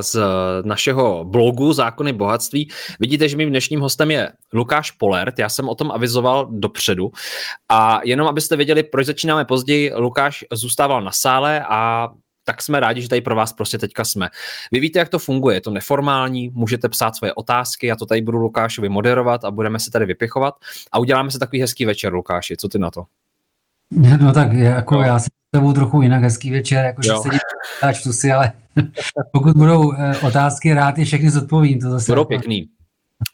z našeho blogu Zákony bohatství. Vidíte, že mým dnešním hostem je Lukáš Polert, já jsem o tom avizoval dopředu a jenom abyste věděli, proč začínáme později, Lukáš zůstával na sále a tak jsme rádi, že tady pro vás prostě teďka jsme. Vy víte, jak to funguje, je to neformální, můžete psát svoje otázky, já to tady budu Lukášovi moderovat a budeme se tady vypichovat a uděláme se takový hezký večer, Lukáši, co ty na to? No tak jako no. já si tebou trochu jinak hezký večer, jakože sedím a čtu si, ale pokud budou eh, otázky, rád je všechny zodpovím. To zase budou jako... pěkný.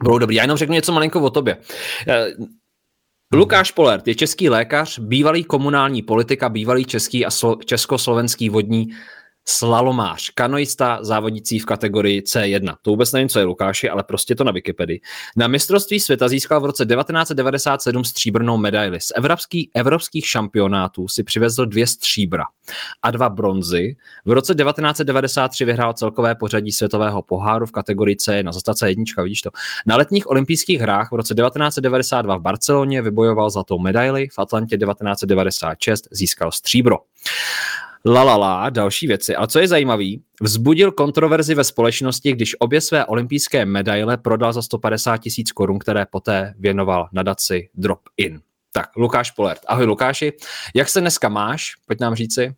Budou dobrý. Já jenom řeknu něco malinko o tobě. Eh, Lukáš Polert je český lékař, bývalý komunální politika, bývalý český a slo- československý vodní slalomář, kanoista závodící v kategorii C1. To vůbec nevím, co je Lukáši, ale prostě to na Wikipedii. Na mistrovství světa získal v roce 1997 stříbrnou medaili. Z evropský, evropských šampionátů si přivezl dvě stříbra a dva bronzy. V roce 1993 vyhrál celkové pořadí světového poháru v kategorii C1. Zase C1, vidíš to. Na letních olympijských hrách v roce 1992 v Barceloně vybojoval zlatou medaili, v Atlantě 1996 získal stříbro lalala, další věci. A co je zajímavé, vzbudil kontroverzi ve společnosti, když obě své olympijské medaile prodal za 150 tisíc korun, které poté věnoval nadaci Drop In. Tak, Lukáš Polert. Ahoj Lukáši, jak se dneska máš? Pojď nám říci.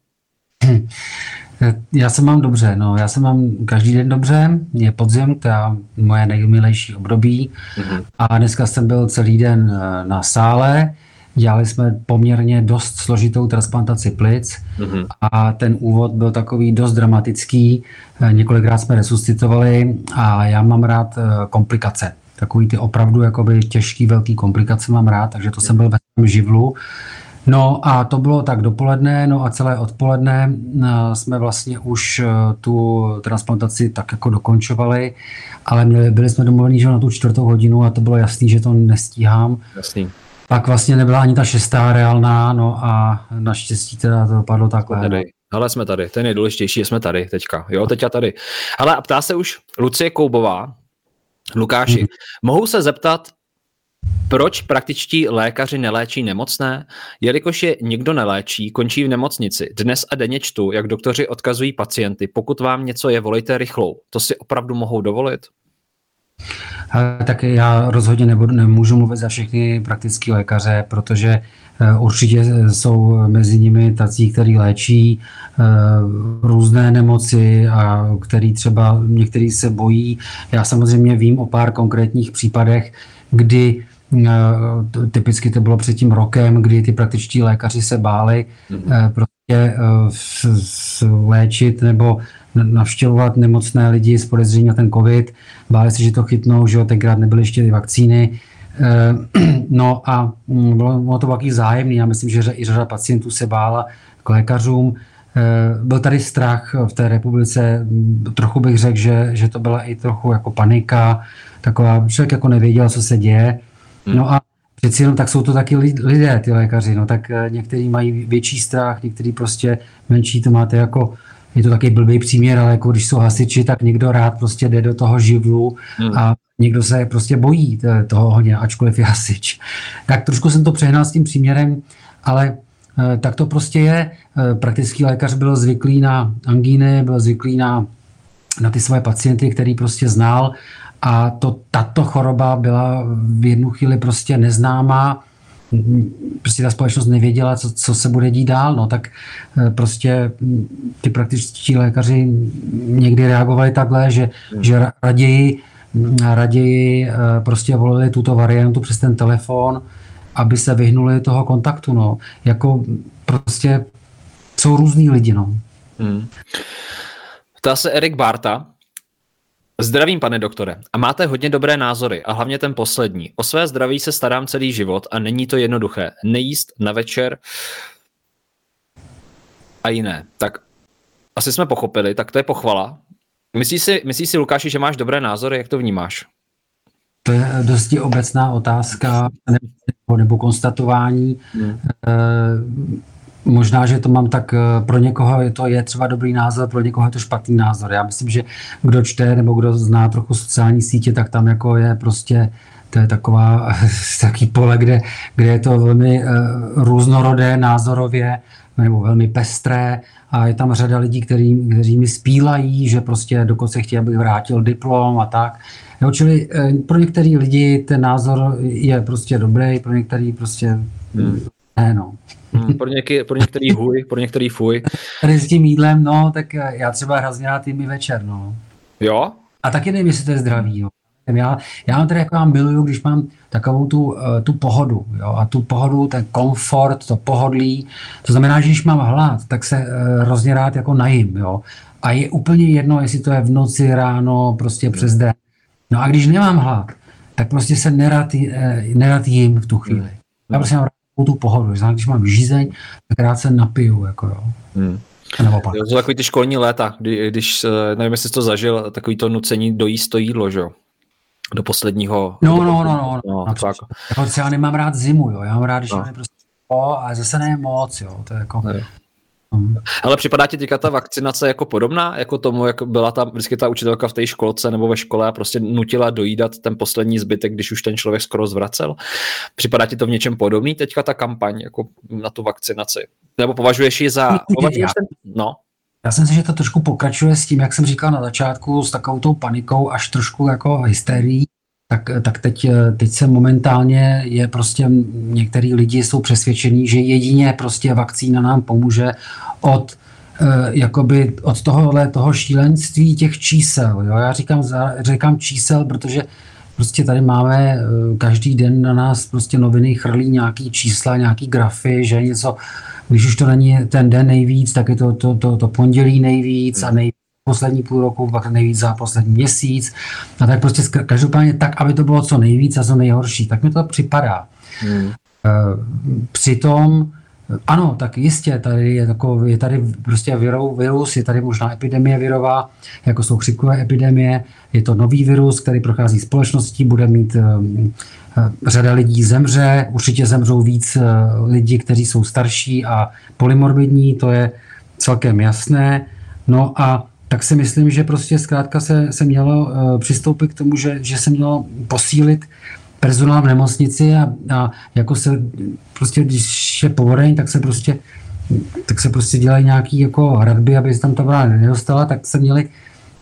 Já se mám dobře, no, já se mám každý den dobře, je podzim, to je moje nejmilejší období mm-hmm. a dneska jsem byl celý den eh, na sále, Dělali jsme poměrně dost složitou transplantaci plic mm-hmm. a ten úvod byl takový dost dramatický. Eh, několikrát jsme resuscitovali a já mám rád eh, komplikace. Takový ty opravdu jakoby těžký, velký komplikace mám rád, takže to jsem byl ve svém živlu. No a to bylo tak dopoledne, no a celé odpoledne eh, jsme vlastně už tu transplantaci tak jako dokončovali, ale měli, byli jsme domluveni, že na tu čtvrtou hodinu a to bylo jasný, že to nestíhám. Jasný pak vlastně nebyla ani ta šestá reálná, no a naštěstí teda to dopadlo takhle. Tady. Ale jsme tady, to je nejdůležitější, jsme tady teďka. Jo, teď a tady. Ale ptá se už Lucie Koubová, Lukáši, hmm. mohu se zeptat, proč praktičtí lékaři neléčí nemocné? Jelikož je nikdo neléčí, končí v nemocnici. Dnes a denně čtu, jak doktoři odkazují pacienty, pokud vám něco je, volejte rychlou. To si opravdu mohou dovolit? Tak já rozhodně nebudu, nemůžu mluvit za všechny praktické lékaře, protože eh, určitě jsou mezi nimi tací, kteří léčí eh, různé nemoci a který třeba některý se bojí. Já samozřejmě vím o pár konkrétních případech, kdy eh, typicky to bylo před tím rokem, kdy ty praktičtí lékaři se báli mm-hmm. prostě léčit nebo navštěvovat nemocné lidi s podezřením na ten covid. Báli se, že to chytnou, že jo, tenkrát nebyly ještě ty vakcíny. Eh, no a mm, bylo, to taky zájemný. Já myslím, že i řada pacientů se bála k lékařům. Eh, byl tady strach v té republice, trochu bych řekl, že, že to byla i trochu jako panika, taková, člověk jako nevěděl, co se děje. Hmm. No a přeci jenom tak jsou to taky lidé, ty lékaři, no tak eh, někteří mají větší strach, někteří prostě menší, to máte jako je to taky blbý příměr, ale jako když jsou hasiči, tak někdo rád prostě jde do toho živlu hmm. a někdo se prostě bojí toho hodně, ačkoliv je hasič. Tak trošku jsem to přehnal s tím příměrem, ale eh, tak to prostě je. Eh, praktický lékař byl zvyklý na angíny, byl zvyklý na, na ty své pacienty, který prostě znal a to, tato choroba byla v jednu chvíli prostě neznámá prostě ta společnost nevěděla, co, co se bude dít dál, no tak eh, prostě hm, ty praktičtí lékaři někdy reagovali takhle, že, hmm. že raději, hm, raději eh, prostě volili tuto variantu přes ten telefon, aby se vyhnuli toho kontaktu, no. Jako prostě jsou různý lidi, no. Hmm. Ptá se Erik Barta, Zdravím, pane doktore. A máte hodně dobré názory, a hlavně ten poslední. O své zdraví se starám celý život a není to jednoduché. Nejíst na večer a jiné. Tak asi jsme pochopili, tak to je pochvala. Myslíš si, myslíš si Lukáši, že máš dobré názory? Jak to vnímáš? to je dosti obecná otázka nebo, nebo konstatování. Hmm. Možná, že to mám tak, pro někoho je to je třeba dobrý názor, pro někoho je to špatný názor. Já myslím, že kdo čte nebo kdo zná trochu sociální sítě, tak tam jako je prostě to je taková, taký pole, kde, kde je to velmi uh, různorodé názorově nebo velmi pestré a je tam řada lidí, který, kteří mi spílají, že prostě dokonce chtějí, abych vrátil diplom a tak. Jo, čili uh, pro některý lidi ten názor je prostě dobrý, pro některý prostě hmm. ne, no. Hmm, pro, něký, pro některý huj, pro některý fuj. Tady s tím jídlem, no, tak já třeba hrozně rád jim i večer, no. Jo? A taky nevím, jestli to je zdravý, jo. Já, já mám tedy jako já miluju, když mám takovou tu, eh, tu pohodu. Jo? A tu pohodu, ten komfort, to pohodlí. To znamená, že když mám hlad, tak se uh, hrozně rád jako najím. Jo? A je úplně jedno, jestli to je v noci, ráno, prostě přes den. No a když nemám hlad, tak prostě se nerad, eh, nerad jím v tu chvíli. Já prostě mám rád tu pohodu. Znamená, když mám žízeň, tak rád se napiju. Jako, jo. Hmm. Jo, to takový ty školní léta, kdy, když, nevím, jestli jsi to zažil, takový to nucení dojíst to jídlo, že jo? do posledního. No, do no, no, no, no, no tak. Jako já nemám rád zimu, jo, já mám rád, když no. je prostě o, ale zase ne moc, jo, to je jako... Ne. Hmm. Ale připadá ti teďka ta vakcinace jako podobná, jako tomu, jak byla ta vždycky ta učitelka v té školce nebo ve škole a prostě nutila dojídat ten poslední zbytek, když už ten člověk skoro zvracel. Připadá ti to v něčem podobný teďka ta kampaň jako na tu vakcinaci? Nebo považuješ ji za... Považuješ ten... No. Já jsem si, že to trošku pokračuje s tím, jak jsem říkal na začátku, s takovou tou panikou, až trošku jako hysterií. Tak, tak teď, teď se momentálně je prostě, některý lidi jsou přesvědčení, že jedině prostě vakcína nám pomůže od eh, jakoby od tohohle toho šílenství těch čísel. Jo? Já říkám, říkám čísel, protože prostě tady máme eh, každý den na nás prostě noviny chrlí nějaký čísla, nějaký grafy, že něco když už to není ten den nejvíc, tak je to to, to, to pondělí nejvíc a hmm. nejvíc poslední půl roku, pak nejvíc za poslední měsíc. A tak prostě každopádně tak, aby to bylo co nejvíc a co nejhorší. Tak mi to připadá. Hmm. Eh, přitom ano, tak jistě, tady je, tako, je tady prostě virus, je tady možná epidemie virová, jako jsou křikové epidemie, je to nový virus, který prochází společností, bude mít um, řada lidí zemře, určitě zemřou víc uh, lidí, kteří jsou starší a polymorbidní, to je celkem jasné. No a tak si myslím, že prostě zkrátka se, se mělo uh, přistoupit k tomu, že, že se mělo posílit personál v nemocnici a, a jako se prostě, když je povodeň, tak se prostě tak se prostě dělají nějaký jako hradby, aby se tam ta voda nedostala, tak se měli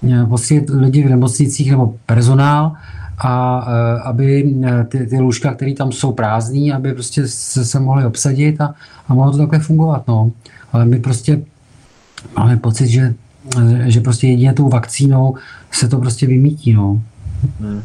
eh, posílit lidi v nemocnicích nebo personál, a eh, aby eh, ty, ty lůžka, které tam jsou prázdní, aby prostě se, se mohly obsadit a, a mohlo to takhle fungovat. No. Ale my prostě máme pocit, že, že prostě jedině tou vakcínou se to prostě vymítí. No. Hmm.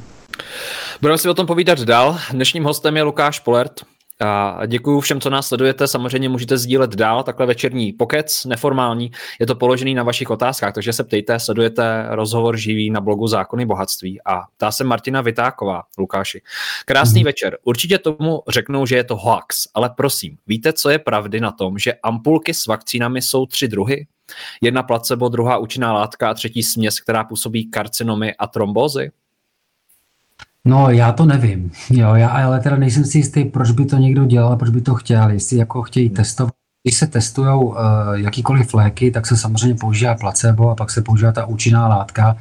Budeme si o tom povídat dál. Dnešním hostem je Lukáš Polert. A děkuji všem, co nás sledujete. Samozřejmě můžete sdílet dál takhle večerní pokec, neformální. Je to položený na vašich otázkách, takže se ptejte, sledujete rozhovor živý na blogu Zákony bohatství. A ptá se Martina Vytáková, Lukáši. Krásný mm. večer. Určitě tomu řeknou, že je to hoax, ale prosím, víte, co je pravdy na tom, že ampulky s vakcínami jsou tři druhy? Jedna placebo, druhá účinná látka a třetí směs, která působí karcinomy a trombózy? No, já to nevím, jo, já ale teda nejsem si jistý, proč by to někdo dělal, proč by to chtěl, jestli jako chtějí testovat. Když se testují uh, jakýkoliv léky, tak se samozřejmě používá placebo a pak se používá ta účinná látka.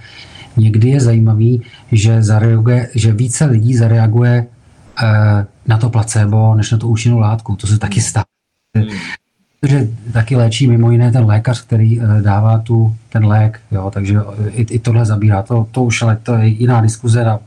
Někdy je zajímavý, že, zareaguje, že více lidí zareaguje uh, na to placebo, než na tu účinnou látku. To se taky stává. Hmm že taky léčí mimo jiné ten lékař, který eh, dává tu, ten lék, jo, takže i, i tohle zabírá. To, to už ale to je jiná diskuze na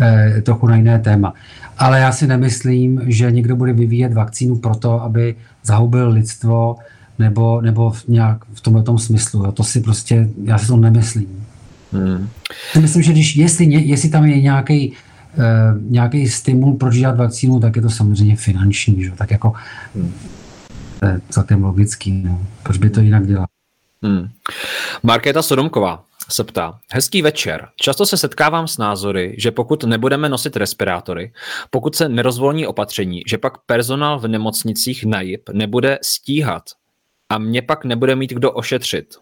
eh, trochu na jiné téma. Ale já si nemyslím, že někdo bude vyvíjet vakcínu proto, aby zahubil lidstvo nebo, nebo v, nějak v tomhle tom smyslu. Jo. To si prostě, já si to nemyslím. Hmm. Myslím, že když, jestli, jestli tam je nějaký uh, nějaký stimul, proč dělat vakcínu, tak je to samozřejmě finanční. Že? Tak jako hmm je celkem logický. No. Proč by to jinak dělal? Hmm. Markéta Sodomková se ptá. Hezký večer. Často se setkávám s názory, že pokud nebudeme nosit respirátory, pokud se nerozvolní opatření, že pak personál v nemocnicích na JIP nebude stíhat a mě pak nebude mít kdo ošetřit.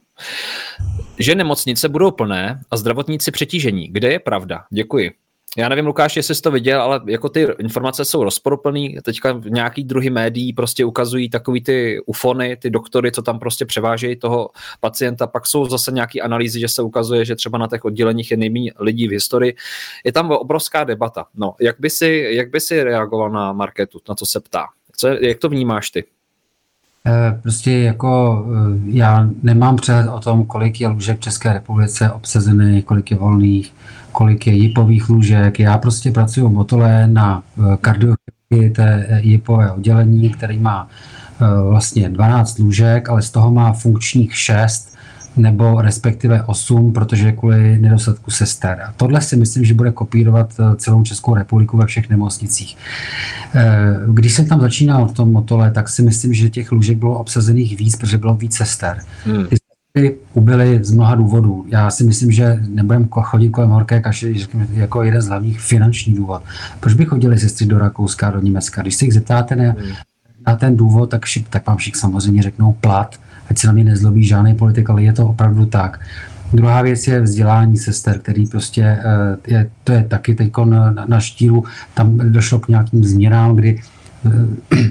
Že nemocnice budou plné a zdravotníci přetížení. Kde je pravda? Děkuji. Já nevím, Lukáš, jestli jsi to viděl, ale jako ty informace jsou rozporuplný. Teďka nějaký druhý médií prostě ukazují takový ty ufony, ty doktory, co tam prostě převážejí toho pacienta. Pak jsou zase nějaké analýzy, že se ukazuje, že třeba na těch odděleních je nejméně lidí v historii. Je tam obrovská debata. No, jak by si, jak by si reagoval na marketu, na co se ptá? Co, jak to vnímáš ty? Eh, prostě jako eh, já nemám přehled o tom, kolik je lůžek v České republice obsazený, kolik je volných, kolik je jipových lůžek. Já prostě pracuji Motole na eh, kardiochirurgii té jipové oddělení, který má vlastně 12 lůžek, ale z toho má funkčních 6 nebo respektive 8, protože kvůli nedostatku sester. A tohle si myslím, že bude kopírovat eh, celou Českou republiku ve všech nemocnicích. Eh, když jsem tam začínal v tom motole, tak si myslím, že těch lůžek bylo obsazených víc, protože bylo víc sester. Hmm. Ty sestry ubyly z mnoha důvodů. Já si myslím, že nebudeme chodit kolem horké kaše jako jeden z hlavních finanční důvod. Proč by chodili sestry do Rakouska, do Německa? Když se jich zeptáte na, hmm. na ten důvod, tak, vši, tak vám všichni samozřejmě řeknou plat, ať se na mě nezlobí žádný politik, ale je to opravdu tak. Druhá věc je vzdělání sester, který prostě eh, je, to je taky teď na, na štíru, tam došlo k nějakým změnám, kdy eh,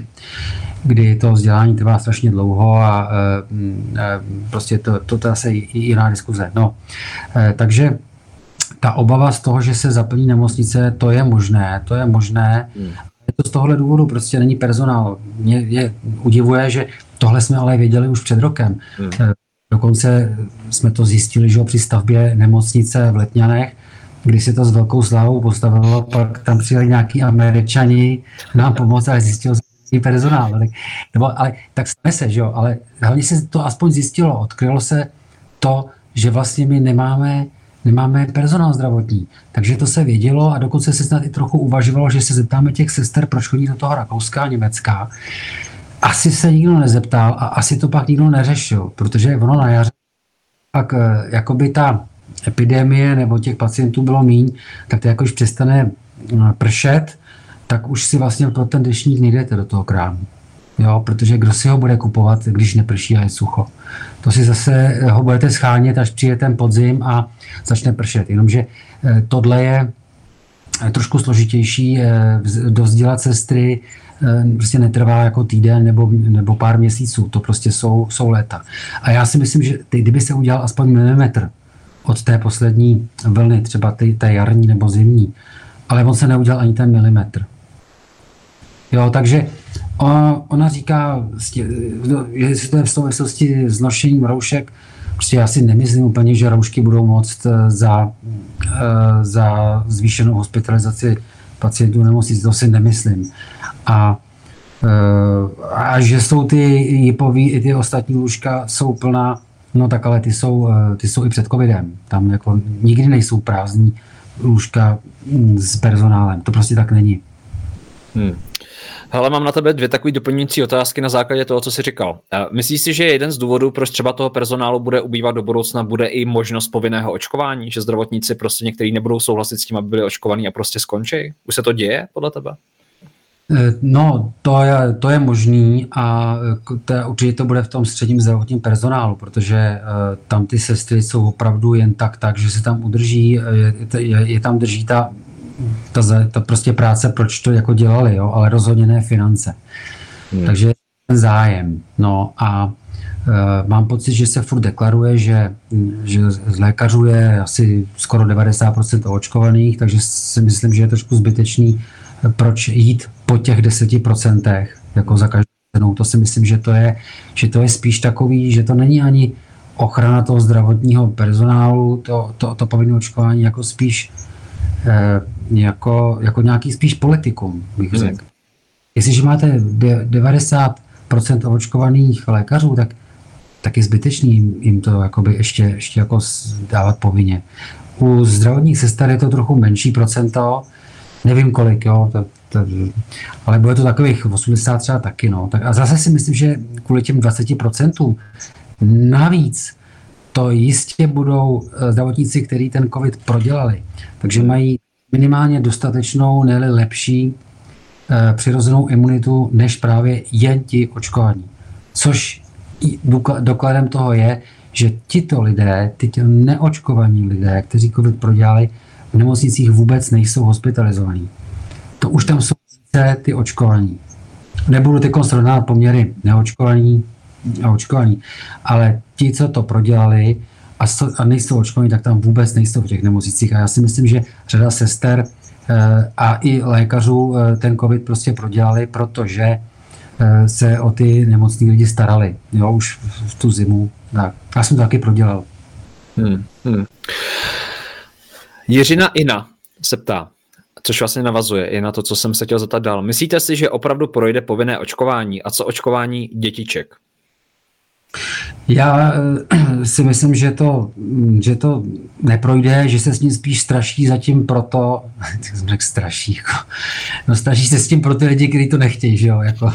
kdy to vzdělání trvá strašně dlouho a eh, prostě to, to, to je jiná diskuze. No, takže ta obava z toho, že se zaplní nemocnice, to je možné, to je možné. Hmm. Je to z tohohle důvodu, prostě není personál. Mě je, udivuje, že Tohle jsme ale věděli už před rokem. Hmm. Eh, dokonce jsme to zjistili, že při stavbě nemocnice v Letňanech, kdy se to s velkou slávou postavilo, pak tam přijeli nějaký američani nám pomoct, ale zjistil se personál. Tak, nebo, ale, tak stane se, že jo, ale hlavně se to aspoň zjistilo, odkrylo se to, že vlastně my nemáme nemáme personál zdravotní. Takže to se vědělo a dokonce se snad i trochu uvažovalo, že se zeptáme těch sester, proč chodí do toho Rakouska a Německa asi se nikdo nezeptal a asi to pak nikdo neřešil, protože ono na jaře pak eh, jakoby ta epidemie nebo těch pacientů bylo míň, tak to jakož přestane eh, pršet, tak už si vlastně pro ten dešník nejdete do toho krámu. Jo, protože kdo si ho bude kupovat, když neprší a je sucho. To si zase ho budete schánět, až přijde ten podzim a začne pršet. Jenomže eh, tohle je trošku složitější dovzdělat sestry, Eh, prostě netrvá jako týden nebo, nebo pár měsíců, to prostě jsou, jsou léta. A já si myslím, že ty, kdyby se udělal aspoň milimetr od té poslední vlny, třeba ty, té jarní nebo zimní, ale on se neudělal ani ten milimetr. Jo, takže ona říká, že to je v souvislosti s nošením roušek, prostě já si nemyslím úplně, že roušky budou moct eh, za, eh, za zvýšenou hospitalizaci pacientů nemocnic, to si nemyslím. A, eh, a že jsou ty jipový i ty ostatní lůžka jsou plná, no tak ale ty jsou, eh, ty jsou i před covidem. Tam jako nikdy nejsou prázdní lůžka hm, s personálem. To prostě tak není. Hmm. Ale mám na tebe dvě takové doplňující otázky na základě toho, co jsi říkal. Myslíš si, že jeden z důvodů, proč třeba toho personálu bude ubývat do budoucna, bude i možnost povinného očkování, že zdravotníci prostě někteří nebudou souhlasit s tím, aby byli očkovaní a prostě skončí? Už se to děje podle tebe? Eh, no, to je, to je možný a eh, to, určitě to bude v tom středním zdravotním personálu, protože uh, tam ty sestry jsou opravdu jen tak, tak, že se tam udrží, je, je, je tam drží ta ta, ta prostě práce, proč to jako dělali, jo, ale rozhodně ne finance. Hmm. Takže ten zájem. No a e, mám pocit, že se furt deklaruje, že, že z lékařů je asi skoro 90% očkovaných, takže si myslím, že je trošku zbytečný, proč jít po těch 10% jako za každou cenu. To si myslím, že to je, že to je spíš takový, že to není ani ochrana toho zdravotního personálu, to, to, to povinné očkování, jako spíš eh, jako, jako nějaký spíš politikum, bych hmm. řekl. Hmm. Jestliže máte 90% očkovaných lékařů, tak, tak je zbytečný jim to jakoby ještě, ještě jako dávat povinně. U zdravotních sester je to trochu menší procento, nevím kolik, jo, to, to, ale bude to takových 80 třeba taky, no. Tak a zase si myslím, že kvůli těm 20% navíc to jistě budou eh, zdravotníci, kteří ten covid prodělali. Takže mají minimálně dostatečnou, ne lepší e, přirozenou imunitu než právě jen ti očkovaní. Což dokladem toho je, že tito lidé, tyto neočkovaní lidé, kteří COVID prodělali, v nemocnicích vůbec nejsou hospitalizovaní. To už tam jsou ty očkovaní. Nebudu teď srovnávat poměry neočkovaní a očkovaní, ale ti, co to prodělali a, so, a nejsou očkovaní, tak tam vůbec nejsou v těch nemocnicích. A já si myslím, že řada sester e, a i lékařů e, ten covid prostě prodělali, protože e, se o ty nemocní lidi starali. Jo, už v tu zimu. Tak. Já jsem to taky prodělal. Hmm, hmm. Jiřina Ina se ptá, což vlastně navazuje i na to, co jsem se chtěl zeptat dál. Myslíte si, že opravdu projde povinné očkování? A co očkování dětiček? Já eh, si myslím, že to, že to neprojde, že se s ním spíš straší zatím proto, tak jsem řekl straší, jako, no straší se s tím pro ty lidi, kteří to nechtějí, že jo, jako,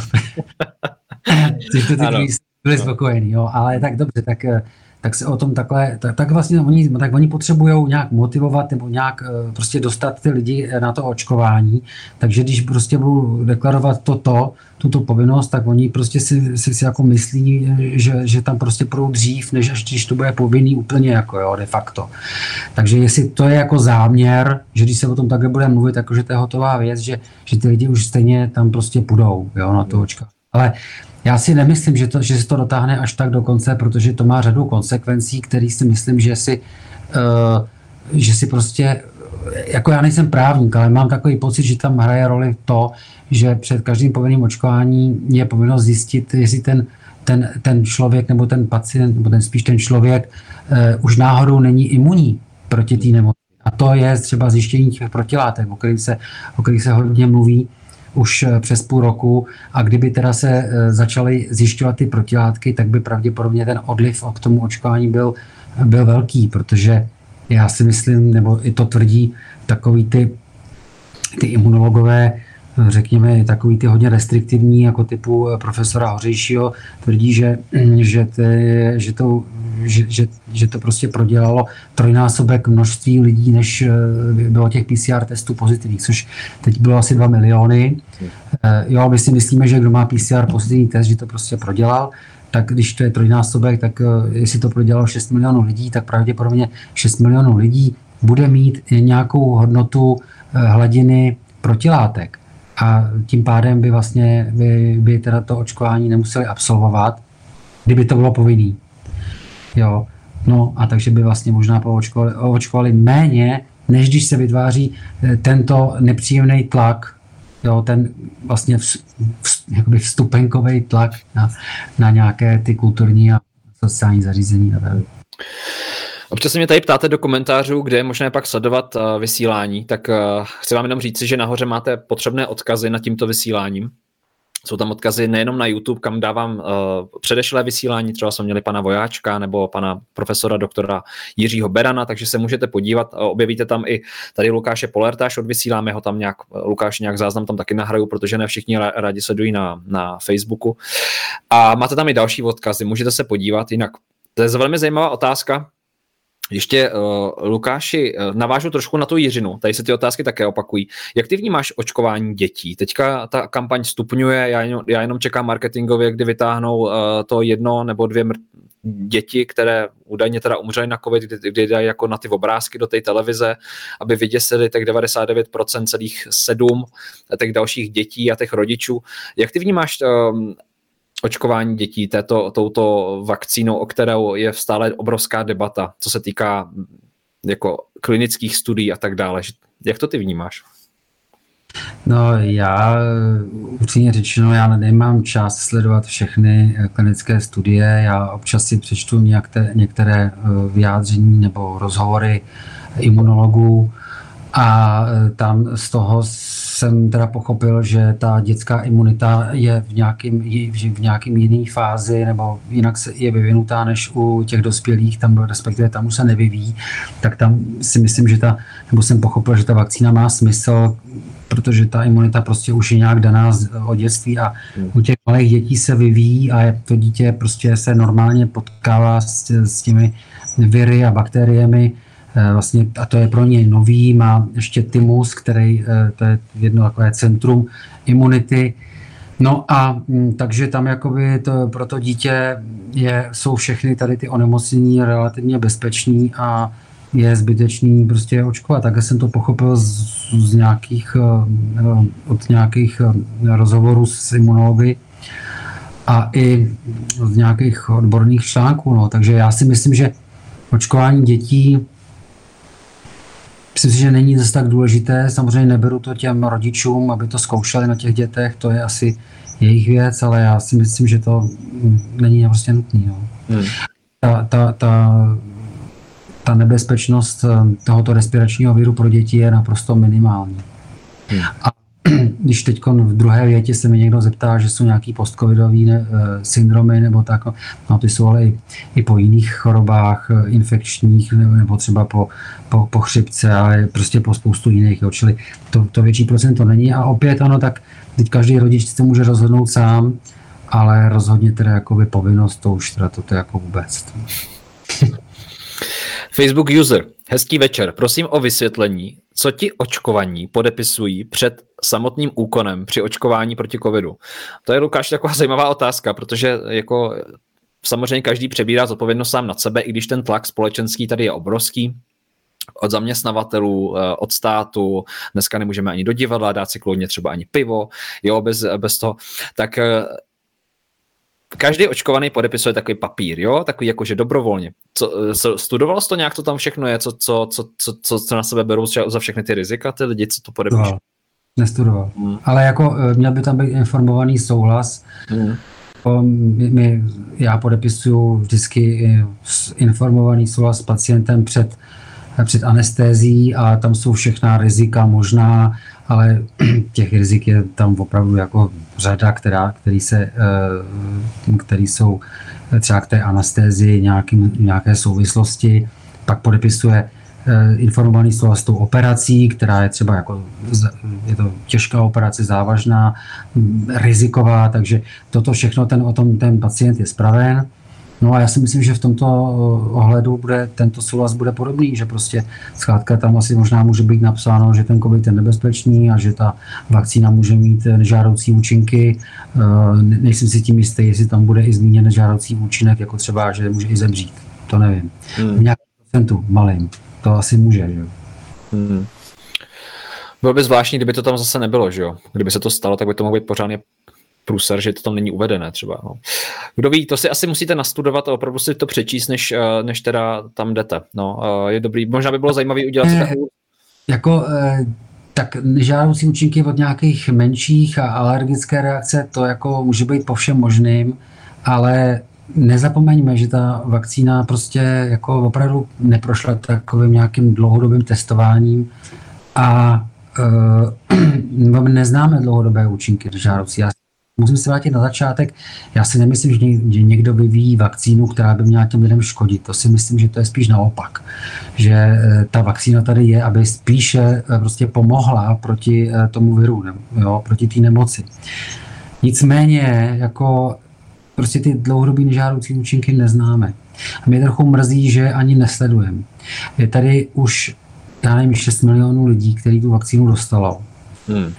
ty, ty, ty, ty byli spokojení, jo, ale tak dobře, tak eh, tak se o tom takhle, tak, tak vlastně oni, tak oni potřebují nějak motivovat nebo nějak eh, prostě dostat ty lidi na to očkování. Takže když prostě budou deklarovat toto, tuto povinnost, tak oni prostě si, si, si jako myslí, že, že tam prostě půjdou dřív, než až když to bude povinný úplně jako jo, de facto. Takže jestli to je jako záměr, že když se o tom takhle bude mluvit, že to je hotová věc, že, že ty lidi už stejně tam prostě půjdou jo, na to očkování. Ale já si nemyslím, že, to, že se to dotáhne až tak do konce, protože to má řadu konsekvencí, které si myslím, že si, uh, že si prostě, jako já nejsem právník, ale mám takový pocit, že tam hraje roli to, že před každým povinným očkováním je povinnost zjistit, jestli ten, ten, ten člověk nebo ten pacient, nebo ten spíš ten člověk uh, už náhodou není imunní proti té nemoci. A to je třeba zjištění těch protilátek, o kterých se, o kterých se hodně mluví už eh, přes půl roku. A kdyby teda se eh, začaly zjišťovat ty protilátky, tak by pravděpodobně ten odliv k tomu očkování byl, byl velký, protože já si myslím, nebo i to tvrdí takový ty, ty imunologové, řekněme, takový ty hodně restriktivní, jako typu eh, profesora Hořejšího, tvrdí, že, že, ty, že, to, že, že, že to prostě prodělalo trojnásobek množství lidí, než eh, bylo těch PCR testů pozitivních, což teď bylo asi 2 miliony. Eh, jo, my si myslíme, že kdo má PCR pozitivní test, že to prostě prodělal, tak když to je trojnásobek, tak jestli to prodělalo 6 milionů lidí, tak pravděpodobně 6 milionů lidí bude mít nějakou hodnotu hladiny protilátek a tím pádem by vlastně by, by teda to očkování nemuseli absolvovat, kdyby to bylo povinný. Jo. No a takže by vlastně možná poočkovali, očkovali méně, než když se vytváří eh, tento nepříjemný tlak, jo, ten vlastně v, v, jakoby vstupenkový tlak na, na nějaké ty kulturní a sociální zařízení. Občas se mě tady ptáte do komentářů, kde je možné pak sledovat uh, vysílání, tak uh, chci vám jenom říct, že nahoře máte potřebné odkazy nad tímto vysíláním. Jsou tam odkazy nejenom na YouTube, kam dávám uh, předešlé vysílání, třeba jsme měli pana Vojáčka nebo pana profesora doktora Jiřího Berana, takže se můžete podívat. Objevíte tam i tady Lukáše Polertáš, odvysíláme ho tam nějak, Lukáš nějak záznam tam taky nahraju, protože ne všichni rádi sledují na, na Facebooku. A máte tam i další odkazy, můžete se podívat, jinak to je velmi zajímavá otázka, ještě uh, Lukáši, uh, navážu trošku na tu Jiřinu, tady se ty otázky také opakují. Jak ty vnímáš očkování dětí? Teďka ta kampaň stupňuje, já jenom, já jenom čekám marketingově, kdy vytáhnou uh, to jedno nebo dvě děti, které údajně teda umřely na covid, kdy, kdy dají jako na ty obrázky do té televize, aby vyděsili tak 99% celých sedm těch dalších dětí a těch rodičů. Jak ty vnímáš uh, očkování dětí této, touto vakcínou, o kterou je stále obrovská debata, co se týká jako klinických studií a tak dále. Jak to ty vnímáš? No já upřímně řečeno, já nemám čas sledovat všechny eh, klinické studie, já občas si přečtu nějaké, některé eh, vyjádření nebo rozhovory imunologů a eh, tam z toho jsem teda pochopil, že ta dětská imunita je v nějakým, v nějakým jiný fázi, nebo jinak se je vyvinutá než u těch dospělých, tam respektive tam už se nevyvíjí, tak tam si myslím, že ta, nebo jsem pochopil, že ta vakcína má smysl, protože ta imunita prostě už je nějak daná od dětství a hmm. u těch malých dětí se vyvíjí a to dítě prostě se normálně potkává s, s těmi viry a bakteriemi, vlastně, a to je pro něj nový, má ještě Timus, který, eh, to je jedno takové centrum imunity, No a mm, takže tam jakoby to, pro to dítě je, jsou všechny tady ty onemocnění relativně bezpeční a je zbytečný prostě očkovat. Takhle jsem to pochopil z, z nějakých, od nějakých rozhovorů s imunology a i z nějakých odborných článků. No. Takže já si myslím, že očkování dětí Myslím si, že není zase tak důležité. Samozřejmě neberu to těm rodičům, aby to zkoušeli na těch dětech, to je asi jejich věc, ale já si myslím, že to není prostě nutné. No. Hmm. Ta, ta, ta, ta nebezpečnost eh, tohoto respiračního víru pro děti je naprosto minimální. Hmm. A když teď v druhé větě se mi někdo zeptá, že jsou nějaký postcovidový ne, eh, syndromy nebo tak, no ty jsou ale i, i po jiných chorobách eh, infekčních nebo třeba po, po, po chřipce, ale prostě po spoustu jiných, jo. čili to, to větší procento není a opět ano, tak teď každý rodič se může rozhodnout sám, ale rozhodně teda jakoby povinnost to už teda to, to jako vůbec. Facebook user. Hezký večer. Prosím o vysvětlení, co ti očkovaní podepisují před samotným úkonem při očkování proti covidu. To je, Lukáš, taková zajímavá otázka, protože jako samozřejmě každý přebírá zodpovědnost sám nad sebe, i když ten tlak společenský tady je obrovský, od zaměstnavatelů, eh, od státu, dneska nemůžeme ani do divadla dát si klidně třeba ani pivo, jo, bez, bez toho, tak eh, každý očkovaný podepisuje takový papír, jo, takový jakože dobrovolně. Co, studoval jsi to nějak, to tam všechno je, co, co, co, co, co, co na sebe berou za všechny ty rizika, ty lidi, co to podepíšou? No, nestudoval. Hmm. Ale jako eh, měl by tam být informovaný souhlas. Hmm. My, my, já podepisuju vždycky informovaný souhlas s pacientem před, před anestézí a tam jsou všechna rizika možná ale těch rizik je tam opravdu jako řada, která, který, se, eh, který jsou třeba k té anestézii nějakým, nějaké souvislosti, pak podepisuje eh, informovaný souhlas s tou operací, která je třeba jako, je to těžká operace, závažná, riziková, takže toto všechno ten, o tom ten pacient je spraven No a já si myslím, že v tomto eh, ohledu bude, tento souhlas bude podobný, že prostě zkrátka tam asi možná může být napsáno, že ten COVID je nebezpečný a že ta vakcína může mít nežádoucí účinky. Eh, nejsem si tím jistý, jestli tam bude i zmíněn nežádoucí účinek, jako třeba, že může i zemřít. To nevím. Hmm. V nějakém procentu malým. To asi může, že jo. Hmm. Bylo by zvláštní, kdyby to tam zase nebylo, že jo? Kdyby se to stalo, tak by to mohlo být pořádně průser, že to tam není uvedené třeba. No. Kdo ví, to si asi musíte nastudovat a opravdu si to přečíst, než, eh, než teda tam jdete. No, eh, je dobrý. Možná by bylo zajímavé udělat si takovou... Jako, eh, tak nežádoucí účinky od nějakých menších a alergické reakce, to jako může být po všem možným, ale nezapomeňme, že ta vakcína prostě jako opravdu neprošla takovým nějakým dlouhodobým testováním a uh, neznáme dlouhodobé účinky žádoucí. Já musím se vrátit na začátek. Já si nemyslím, že někdo vyvíjí vakcínu, která by měla těm lidem škodit. To si myslím, že to je spíš naopak. Že eh, ta vakcína tady je, aby spíše eh, prostě pomohla proti eh, tomu viru, jo, proti té nemoci. Nicméně, jako prostě ty dlouhodobé nežádoucí účinky neznáme. A mě trochu mrzí, že ani nesledujeme. Je tady už, já nevím, 6 milionů lidí, kteří tu vakcínu dostalo. Hmm.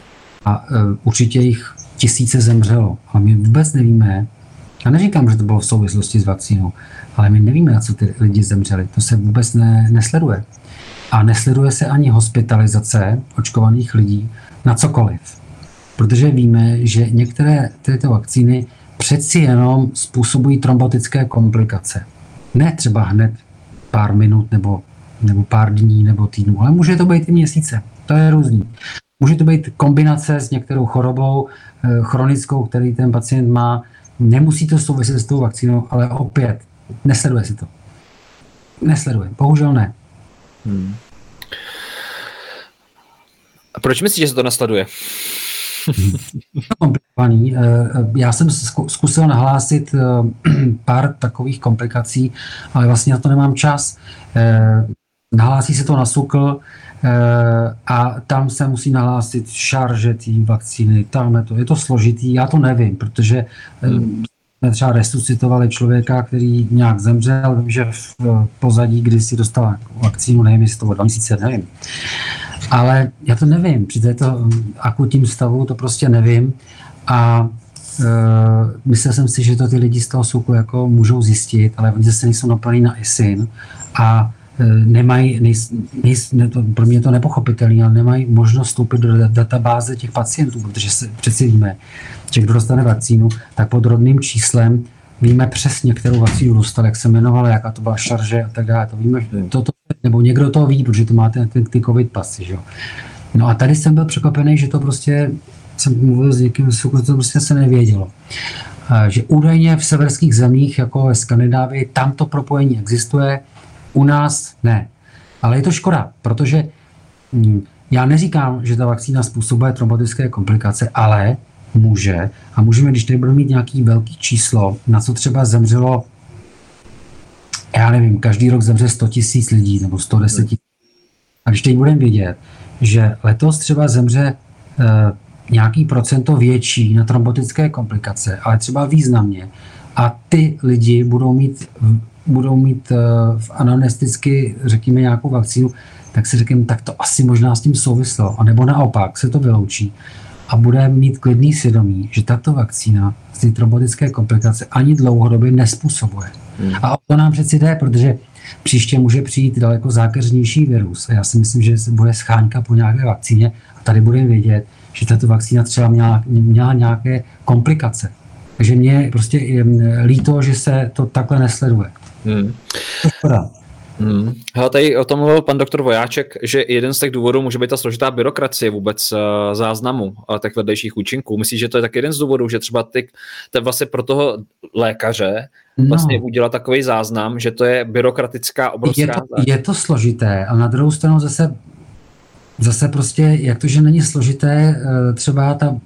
A uh, určitě jich tisíce zemřelo. Ale my vůbec nevíme, já neříkám, že to bylo v souvislosti s vakcínou, ale my nevíme, na co ty lidi zemřeli. To se vůbec ne, nesleduje. A nesleduje se ani hospitalizace očkovaných lidí na cokoliv. Protože víme, že některé tyto vakcíny přeci jenom způsobují trombotické komplikace. Ne třeba hned pár minut nebo, nebo pár dní nebo týdnů, ale může to být i měsíce. To je různý. Může to být kombinace s některou chorobou eh, chronickou, který ten pacient má. Nemusí to souviset s tou vakcínou, ale opět, nesleduje si to. Nesleduje, bohužel ne. Hmm. A proč myslíš, že se to nesleduje? komplikovaný. Eh, eh, já jsem zkusil nahlásit pár takových komplikací, ale vlastně na to nemám čas. Nahlásí se to na SUKL, Eh, a tam se musí nahlásit šarže té vakcíny, tam je to, je to složitý, já to nevím, protože eh, hmm. jsme třeba resuscitovali člověka, který nějak zemřel, vím, že v pozadí, kdy si dostal vakcínu, nevím, jestli to bylo dva měsíce, nevím. Ale já to nevím, při této hm, akutním stavu to prostě nevím. A uh, myslel jsem si, že to ty lidi z toho suku jako můžou zjistit, ale oni zase nejsou naplní na ISIN a nemají, nej, nej, ne, to, pro mě je to nepochopitelné, ale nemají možnost vstoupit do databáze těch pacientů, protože se přeci víme, že kdo dostane vakcínu, tak pod rodným číslem víme přesně, kterou vakcínu dostal, jak se jmenovala, jaká to byla šarže a tak dále. To víme, to, to, nebo někdo to ví, protože to máte ty, ty covid pasy. Že? No a tady jsem byl překvapený, že to prostě, jsem mluvil s někým, to prostě se nevědělo. Že údajně v severských zemích, jako ve Skandinávii, tam to propojení existuje, u nás ne. Ale je to škoda, protože hm, já neříkám, že ta vakcína způsobuje traumatické komplikace, ale může. A můžeme, když tady budeme mít nějaký velký číslo, na co třeba zemřelo, já nevím, každý rok zemře 100 tisíc lidí nebo 110 tisíc. A když teď budeme vědět, že letos třeba zemře uh, nějaký procento větší na trombotické komplikace, ale třeba významně, a ty lidi budou mít, budou mít uh, v anamnesticky, řekněme, nějakou vakcínu, tak si řekněme, tak to asi možná s tím souvislo. A nebo naopak se to vyloučí a bude mít klidný svědomí, že tato vakcína ty trombodické komplikace ani dlouhodobě nespůsobuje. Hmm. A o to nám přeci jde, protože příště může přijít daleko zákeřnější virus. A já si myslím, že bude scháňka po nějaké vakcíně a tady budeme vědět, že tato vakcína třeba měla, měla nějaké komplikace. Takže mě je prostě líto, že se to takhle nesleduje. Hmm. To. Hmm. Hele, tady o tom mluvil pan doktor Vojáček, že jeden z těch důvodů může být ta složitá byrokracie vůbec uh, záznamu uh, těch vedlejších účinků. Myslíš, že to je tak jeden z důvodů, že třeba ty, to vlastně pro toho lékaře no. vlastně udělat takový záznam, že to je byrokratická obrovská... Je to, je to složité a na druhou stranu zase zase prostě, jak to, že není složité, uh, třeba ta,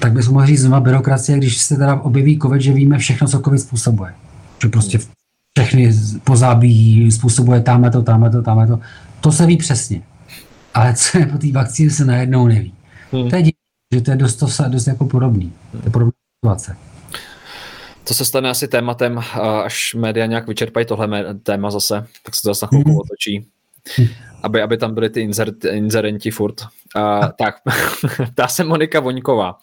tak bychom mohli říct znovu byrokracie, když se teda objeví COVID, že víme všechno, co COVID způsobuje. Že prostě všechny pozabíjí, způsobuje tamhle to, tamhle to, tamhle to. To se ví přesně. Ale co je po té vakcíně, se najednou neví. Hmm. To je divný, že to je dost, dost, dost jako podobný. To je podobná situace. To se stane asi tématem, až média nějak vyčerpají tohle téma zase, tak se to zase na chvilku hmm. otočí. Aby, aby tam byly ty inzert, inzerenti furt. Uh, tak, ptá se Monika Voňková.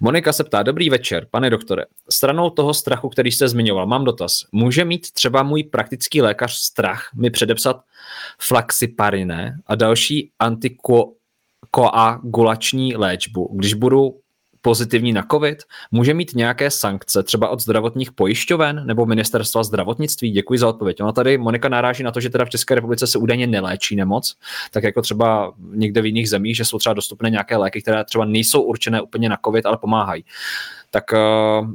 Monika se ptá, dobrý večer, pane doktore. Stranou toho strachu, který jste zmiňoval, mám dotaz. Může mít třeba můj praktický lékař strach mi předepsat flaxipariné a další antikoagulační léčbu, když budu pozitivní na COVID? Může mít nějaké sankce třeba od zdravotních pojišťoven nebo ministerstva zdravotnictví? Děkuji za odpověď. Ona tady Monika naráží na to, že teda v České republice se údajně neléčí nemoc, tak jako třeba někde v jiných zemích, že jsou třeba dostupné nějaké léky, které třeba nejsou určené úplně na COVID, ale pomáhají. Tak uh,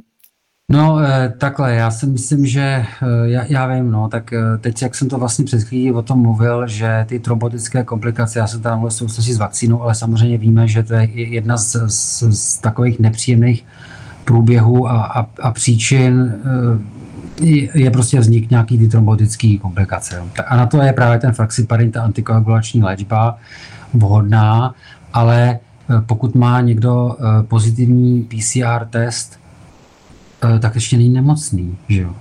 No eh, takhle, já si myslím, že eh, já, já vím, no, tak eh, teď, jak jsem to vlastně před chvílí o tom mluvil, že ty trombotické komplikace, já jsem tam souvislosti s vakcínou, ale samozřejmě víme, že to je jedna z, z, z takových nepříjemných průběhů a, a, a příčin je prostě vznik nějaký ty trombotický komplikace. A na to je právě ten flaxiparin, ta antikoagulační léčba vhodná, ale pokud má někdo pozitivní PCR test, tak ještě není nemocný, že jo.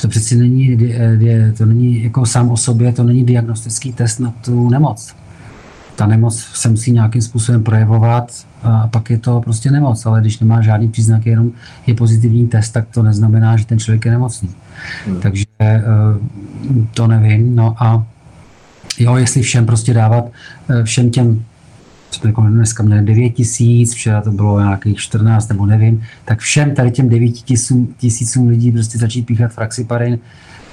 To přeci není, eh, to není jako sám o sobě, to není diagnostický test na tu nemoc. Ta nemoc se musí nějakým způsobem projevovat a pak je to prostě nemoc, ale když nemá žádný příznak, jenom je pozitivní test, tak to neznamená, že ten člověk je nemocný. Hmm. Takže eh, to nevím. No a jo, jestli všem prostě dávat, všem těm jako dneska měli 9 tisíc, včera to bylo nějakých 14 nebo nevím, tak všem tady těm 9 tisícům lidí prostě začít píchat fraxiparin,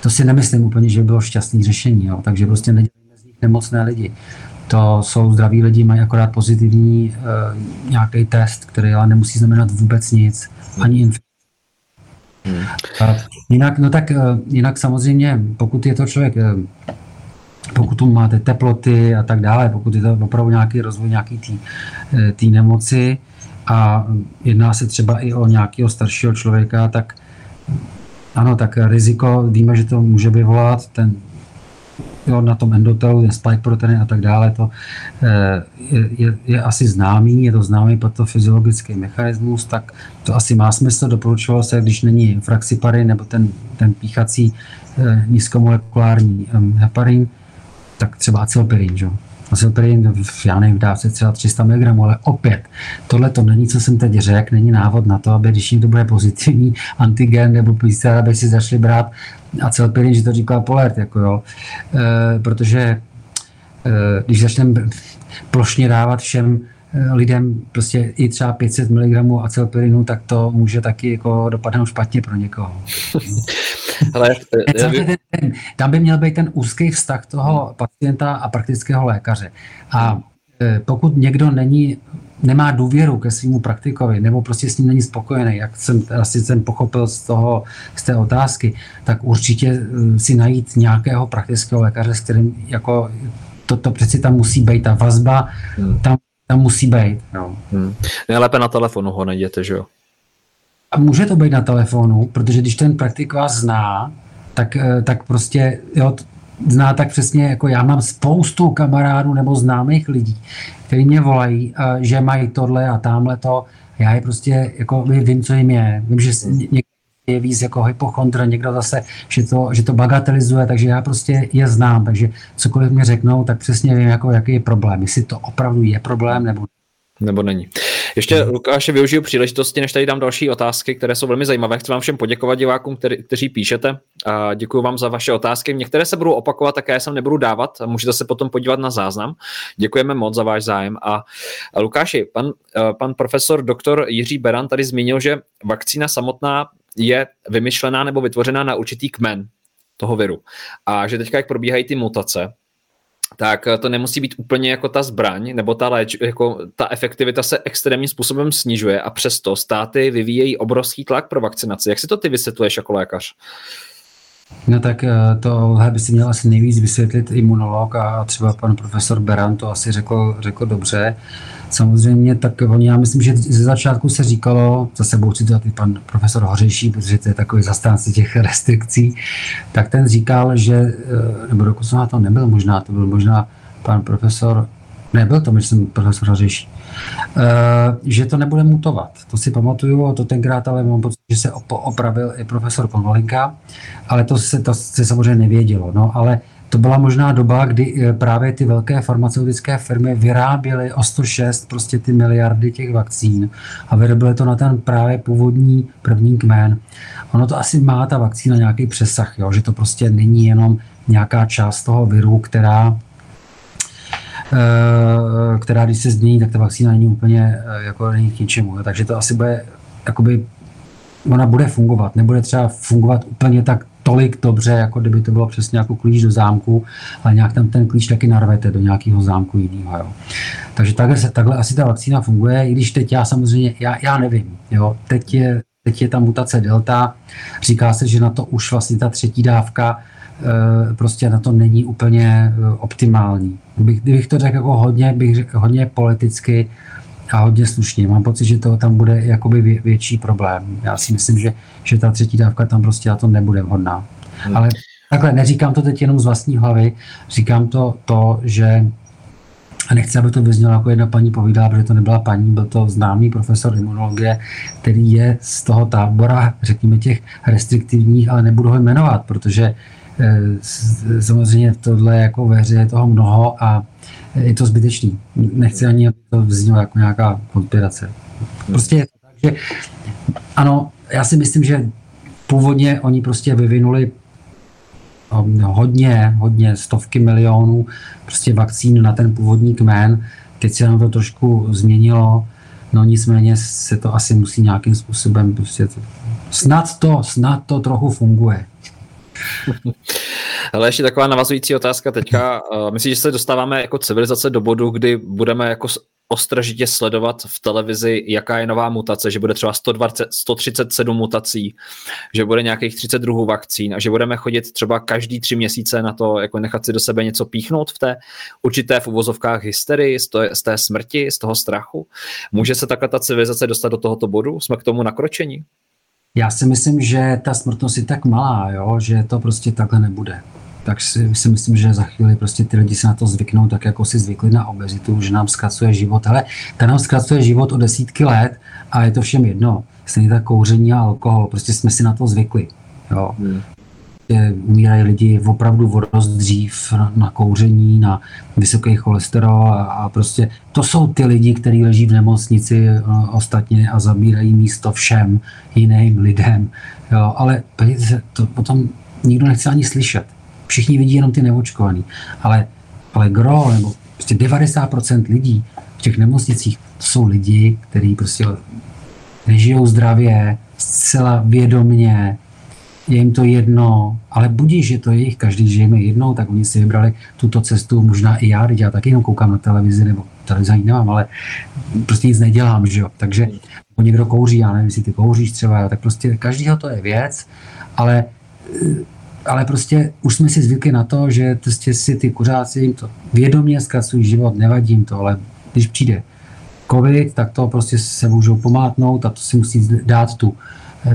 to si nemyslím úplně, že by bylo šťastný řešení, jo. takže prostě nedělíme z nich nemocné lidi. To jsou zdraví lidi, mají akorát pozitivní uh, nějaký test, který ale nemusí znamenat vůbec nic, ani infekce. Hmm. Jinak, no tak, uh, jinak samozřejmě, pokud je to člověk uh, pokud tu máte teploty a tak dále, pokud je to opravdu nějaký rozvoj nějaký té eh, nemoci a jedná se třeba i o nějakého staršího člověka, tak ano, tak riziko, víme, že to může vyvolat, ten jo, na tom endotelu, ten spike protein a tak dále, to eh, je, je, je asi známý, je to známý patofyziologický mechanismus, tak to asi má smysl, doporučovalo se, když není fraxipary nebo ten, ten píchací eh, nízkomolekulární heparin, tak třeba acylpirin, že? Acylpirin, já nevím, dá se třeba 300 mg, ale opět, tohle to není, co jsem teď řekl, není návod na to, aby když někdo bude pozitivní antigen nebo PCR, aby si začali brát acylpirin, že to říká Polert, jako jo, e, protože e, když začneme plošně dávat všem lidem prostě i třeba 500 mg acylpirinu, tak to může taky jako dopadnout špatně pro někoho. Ale, tam by měl být ten úzký vztah toho pacienta a praktického lékaře. A pokud někdo není nemá důvěru ke svému praktikovi, nebo prostě s ním není spokojený, jak jsem asi jsem pochopil z, toho, z té otázky, tak určitě eh, si najít nějakého praktického lékaře, s kterým jako to, to přeci tam musí být, ta vazba hmm. tam, tam musí být. No. Hmm. Nejlépe na telefonu ho najděte, že jo? A může to být na telefonu, protože když ten praktik vás zná, tak, eh, tak prostě jo, zná tak přesně, jako já mám spoustu kamarádů nebo známých lidí, kteří mě volají, že mají tohle a tamhle to. Já je prostě, jako vím, co jim je. Vím, že někdo je víc jako hypochondra, někdo zase, že to, že to bagatelizuje, takže já prostě je znám, takže cokoliv mi řeknou, tak přesně vím, jako, jaký je problém. Jestli to opravdu je problém, nebo nebo není. Ještě, hmm. Lukáše, využiju příležitosti, než tady dám další otázky, které jsou velmi zajímavé. Chci vám všem poděkovat divákům, který, kteří píšete. A děkuji vám za vaše otázky. Některé se budou opakovat, také já jsem nebudu dávat. Můžete se potom podívat na záznam. Děkujeme moc za váš zájem. A Lukáši, pan, pan profesor doktor Jiří Beran tady zmínil, že vakcína samotná je vymyšlená nebo vytvořená na určitý kmen toho viru. A že teďka, jak probíhají ty mutace, tak to nemusí být úplně jako ta zbraň, nebo ta, léč, jako ta efektivita se extrémním způsobem snižuje a přesto státy vyvíjejí obrovský tlak pro vakcinaci. Jak si to ty vysvětluješ jako lékař? No tak eh, to by si měl asi nejvíc vysvětlit imunolog a třeba pan profesor Beran to asi řekl, řekl dobře. Samozřejmě, tak oni, já myslím, že ze začátku se říkalo, zase budu citovat i pan profesor Hořejší, protože to je takový zastánce těch restrikcí, tak ten říkal, že, eh, nebo dokonce to nebyl možná, to byl možná pan profesor, nebyl to, myslím, profesor Hořejší, eh, že to nebude mutovat. To si pamatuju, to tenkrát ale mám pocit, že se opravil i profesor Konvalinka, ale to se, to se samozřejmě nevědělo. No, ale to byla možná doba, kdy eh, právě ty velké farmaceutické firmy vyráběly o 106 prostě ty miliardy těch vakcín a vyrobily to na ten právě původní první kmen. Ono to asi má ta vakcína nějaký přesah, jo? že to prostě není jenom nějaká část toho viru, která eh, která když se změní, tak ta vakcína není úplně eh, jako není k ničemu. Takže to asi bude, jakoby, ona bude fungovat. Nebude třeba fungovat úplně tak tolik dobře, jako kdyby to bylo přesně jako klíč do zámku, ale nějak tam ten klíč taky narvete do nějakého zámku jiného. Jo. Takže takhle, se, takhle asi ta vakcína funguje, i když teď já samozřejmě, já, já nevím, jo. Teď, je, teď je ta mutace delta, říká se, že na to už vlastně ta třetí dávka e, prostě na to není úplně e, optimální. Kdybych, kdybych to řekl jako hodně, bych řekl hodně politicky, a hodně slušně. Mám pocit, že to tam bude jakoby vě, větší problém. Já si myslím, že, že ta třetí dávka tam prostě na to nebude vhodná. Hmm. Ale takhle, neříkám to teď jenom z vlastní hlavy, říkám to, to že a nechci, aby to vyznělo jako jedna paní povídala, protože to nebyla paní, byl to známý profesor imunologie, který je z toho tábora, řekněme, těch restriktivních, ale nebudu ho jmenovat, protože eh, samozřejmě tohle jako ve hře je toho mnoho a je to zbytečný. Nechci ani, aby to vzniklo jako nějaká konspirace. Prostě je to tak, že ano, já si myslím, že původně oni prostě vyvinuli um, hodně, hodně stovky milionů prostě vakcín na ten původní kmen. Teď se nám to trošku změnilo, no nicméně se to asi musí nějakým způsobem prostě snad to, snad to trochu funguje. Ale ještě taková navazující otázka teďka. Myslím, že se dostáváme jako civilizace do bodu, kdy budeme jako ostražitě sledovat v televizi, jaká je nová mutace, že bude třeba 120, 137 mutací, že bude nějakých 30 druhů vakcín a že budeme chodit třeba každý tři měsíce na to, jako nechat si do sebe něco píchnout v té určité v uvozovkách hysterii, z, to, z té smrti, z toho strachu. Může se takhle ta civilizace dostat do tohoto bodu? Jsme k tomu nakročení? Já si myslím, že ta smrtnost je tak malá, jo, že to prostě takhle nebude. Tak si, si myslím, že za chvíli prostě ty lidi se na to zvyknou, tak jako si zvykli na obezitu, že nám zkracuje život. Ale ta nám zkracuje život o desítky let a je to všem jedno. Stejně tak kouření a alkohol, prostě jsme si na to zvykli. Jo. Hmm umírají lidi opravdu o dost dřív na, na kouření, na vysoký cholesterol a, a prostě to jsou ty lidi, kteří leží v nemocnici o, ostatně a zabírají místo všem jiným lidem. Jo, ale to potom nikdo nechce ani slyšet. Všichni vidí jenom ty neočkovaný. Ale, ale gro, nebo prostě 90% lidí v těch nemocnicích, to jsou lidi, kteří prostě nežijou zdravě, zcela vědomně, je jim to jedno, ale budíš, že to je jejich, každý žijeme jednou, tak oni si vybrali tuto cestu, možná i já, teď já taky jenom koukám na televizi, nebo televizi ani nemám, ale prostě nic nedělám, že jo, takže někdo kouří, já nevím, jestli ty kouříš třeba, tak prostě každýho to je věc, ale ale prostě už jsme si zvykli na to, že prostě si ty kuřáci jim to vědomě zkracují život, nevadí jim to, ale když přijde covid, tak to prostě se můžou pomátnout a to si musí dát tu,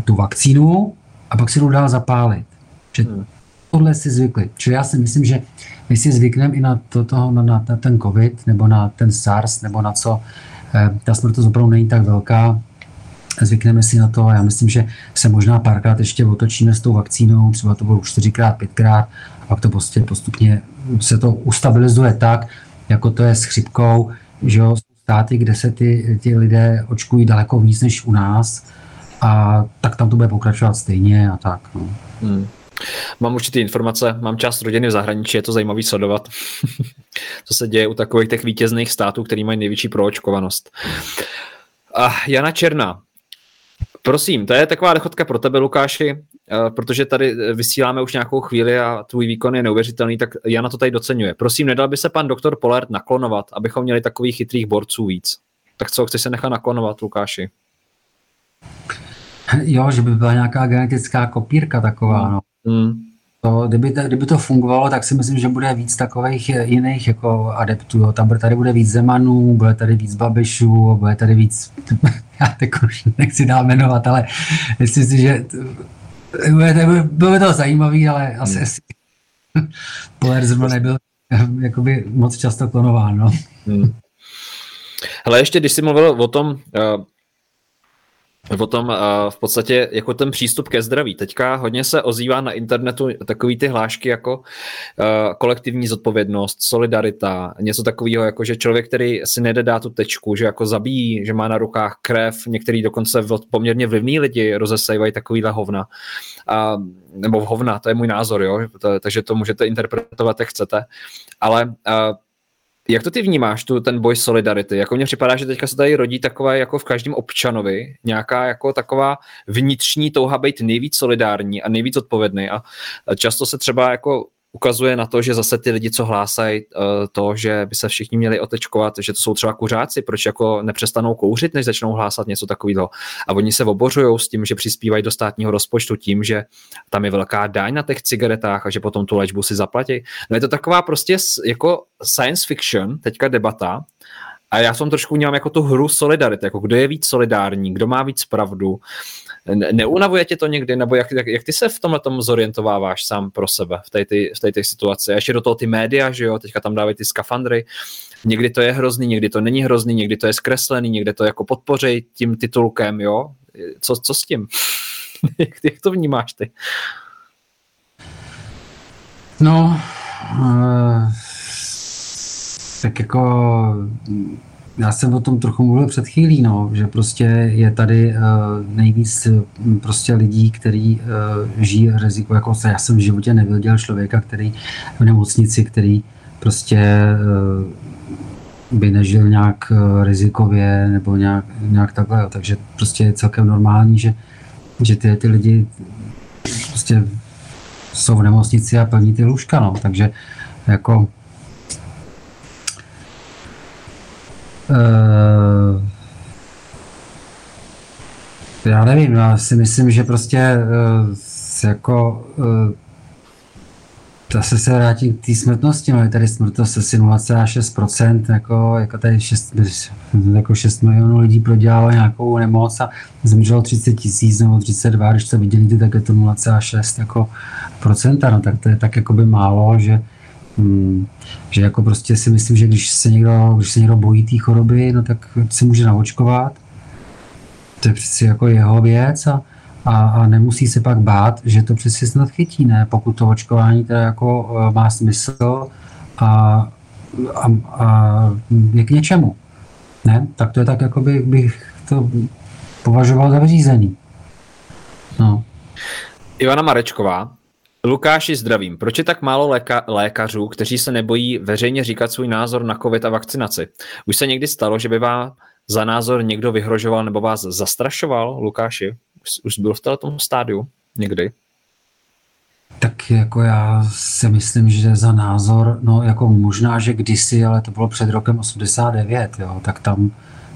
tu vakcínu a pak si to dál zapálit. Že hmm. tohle si zvykli. Čili já si myslím, že my si zvykneme i na, to, toho, na, na, na ten covid nebo na ten SARS nebo na co. Eh, ta smrtost opravdu není tak velká, zvykneme si na to a já myslím, že se možná párkrát ještě otočíme s tou vakcínou, třeba to bylo čtyřikrát, pětkrát a pak to prostě postupně se to ustabilizuje tak, jako to je s chřipkou, že jo, státy, kde se ty, ty lidé očkují daleko víc než u nás a tak tam to bude pokračovat stejně a tak. No. Hmm. Mám určitý informace, mám část rodiny v zahraničí, je to zajímavý sledovat, co se děje u takových těch vítězných států, který mají největší proočkovanost. A Jana Černá, Prosím, to je taková dechotka pro tebe, Lukáši, eh, protože tady eh, vysíláme už nějakou chvíli a tvůj výkon je neuvěřitelný, tak Jana to tady docenuje. Prosím, nedal by se pan doktor Polert naklonovat, abychom měli takových chytrých borců víc. Tak co, chceš se nechat naklonovat, Lukáši? Jo, že by byla nějaká genetická kopírka taková, no. Hmm. Kdyby, to, kdyby to fungovalo, tak si myslím, že bude víc takových jiných jako adeptů. Jo. Tam tady bude víc Zemanů, bude tady víc Babišů, bude tady víc, já teď už nechci dál jmenovat, ale myslím si, že bude, bylo by to zajímavý, ale asi, hmm. asi Poler zrovna nebyl jakoby moc často klonován. No. Hmm. Hele, ještě když jsi mluvil o tom, uh, o tom uh, v podstatě jako ten přístup ke zdraví. Teďka hodně se ozývá na internetu takový ty hlášky jako uh, kolektivní zodpovědnost, solidarita, něco takového, jako že člověk, který si nejde dát tu tečku, že jako zabíjí, že má na rukách krev, některý dokonce poměrně vlivní lidi rozesejvají takovýhle hovna. Uh, nebo hovna, to je můj názor, jo? To, takže to můžete interpretovat, jak chcete. Ale uh, jak to ty vnímáš, tu, ten boj solidarity? Jako mně připadá, že teďka se tady rodí takové jako v každém občanovi nějaká jako taková vnitřní touha být nejvíc solidární a nejvíc odpovědný a často se třeba jako ukazuje na to, že zase ty lidi, co hlásají uh, to, že by se všichni měli otečkovat, že to jsou třeba kuřáci, proč jako nepřestanou kouřit, než začnou hlásat něco takového. A oni se obořují s tím, že přispívají do státního rozpočtu tím, že tam je velká daň na těch cigaretách a že potom tu léčbu si zaplatí. No je to taková prostě jako science fiction, teďka debata, a já jsem trošku vnímám jako tu hru solidarity, jako kdo je víc solidární, kdo má víc pravdu. Ne, neunavuje tě to někdy, nebo jak, jak, jak ty se v tomhle tom zorientováváš sám pro sebe v té, v situaci? A ještě do toho ty média, že jo, teďka tam dávají ty skafandry, někdy to je hrozný, někdy to není hrozný, někdy to je zkreslený, někdy to jako podpořej tím titulkem, jo? Co, co s tím? jak, jak to vnímáš ty? No, uh tak jako já jsem o tom trochu mluvil před chvílí, no, že prostě je tady uh, nejvíc hm, prostě lidí, kteří uh, žijí riziko, jako já jsem v životě neviděl člověka, který v nemocnici, který prostě uh, by nežil nějak uh, rizikově nebo nějak, nějak takhle, takže prostě je celkem normální, že, že ty, ty lidi prostě jsou v nemocnici a plní ty lůžka, no, takže jako Uh, já nevím, já si myslím, že prostě uh, jako uh, zase se vrátím k té smrtnosti, no je tady smrtnost asi 0,6%, jako, jako tady 6, jako 6 milionů lidí prodělalo nějakou nemoc a zemřelo 30 tisíc nebo 32, když to vydělíte, tak je to 0,6 jako procenta, no tak to je tak jako by málo, že Hmm, že jako prostě si myslím, že když se někdo, když se někdo bojí té choroby, no tak se může naočkovat. To je přeci jako jeho věc a, a, a nemusí se pak bát, že to přeci snad chytí, ne? Pokud to očkování teda jako uh, má smysl a, a, a je k něčemu. Ne? Tak to je tak, jako by, bych to považoval za vyřízený. No. Ivana Marečková Lukáši, zdravím. Proč je tak málo léka- lékařů, kteří se nebojí veřejně říkat svůj názor na COVID a vakcinaci? Už se někdy stalo, že by vám za názor někdo vyhrožoval nebo vás zastrašoval, Lukáši? Už, byl v tom stádiu někdy? Tak jako já si myslím, že za názor, no jako možná, že kdysi, ale to bylo před rokem 89, jo, tak tam,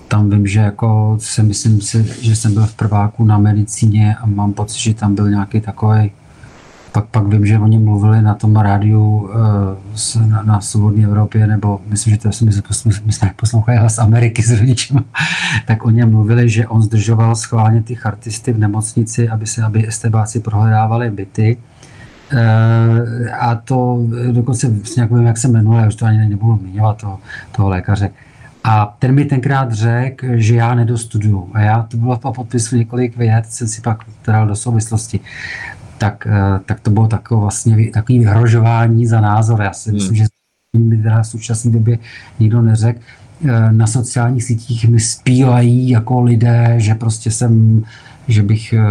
tam vím, že jako si myslím si, že jsem byl v prváku na medicíně a mám pocit, že tam byl nějaký takový pak, pak vím, že oni mluvili na tom rádiu uh, na, na Svobodné Evropě, nebo myslím, že to jsem myslím, poslouchají hlas Ameriky s rodičem, tak oni mluvili, že on zdržoval schválně ty chartisty v nemocnici, aby se, aby estebáci prohledávali byty. Uh, a to dokonce nějak vím, jak se jmenuje, už to ani nebudu zmiňovat toho, toho lékaře. A ten mi tenkrát řekl, že já nedostuduju. A já to bylo po podpisu několik věd, jsem si pak dal do souvislosti tak, eh, tak to bylo takové vlastně takový vyhrožování za názor. Já si hmm. myslím, že mi teda v současné době nikdo neřekl. Eh, na sociálních sítích mi zpívají jako lidé, že prostě jsem že bych eh,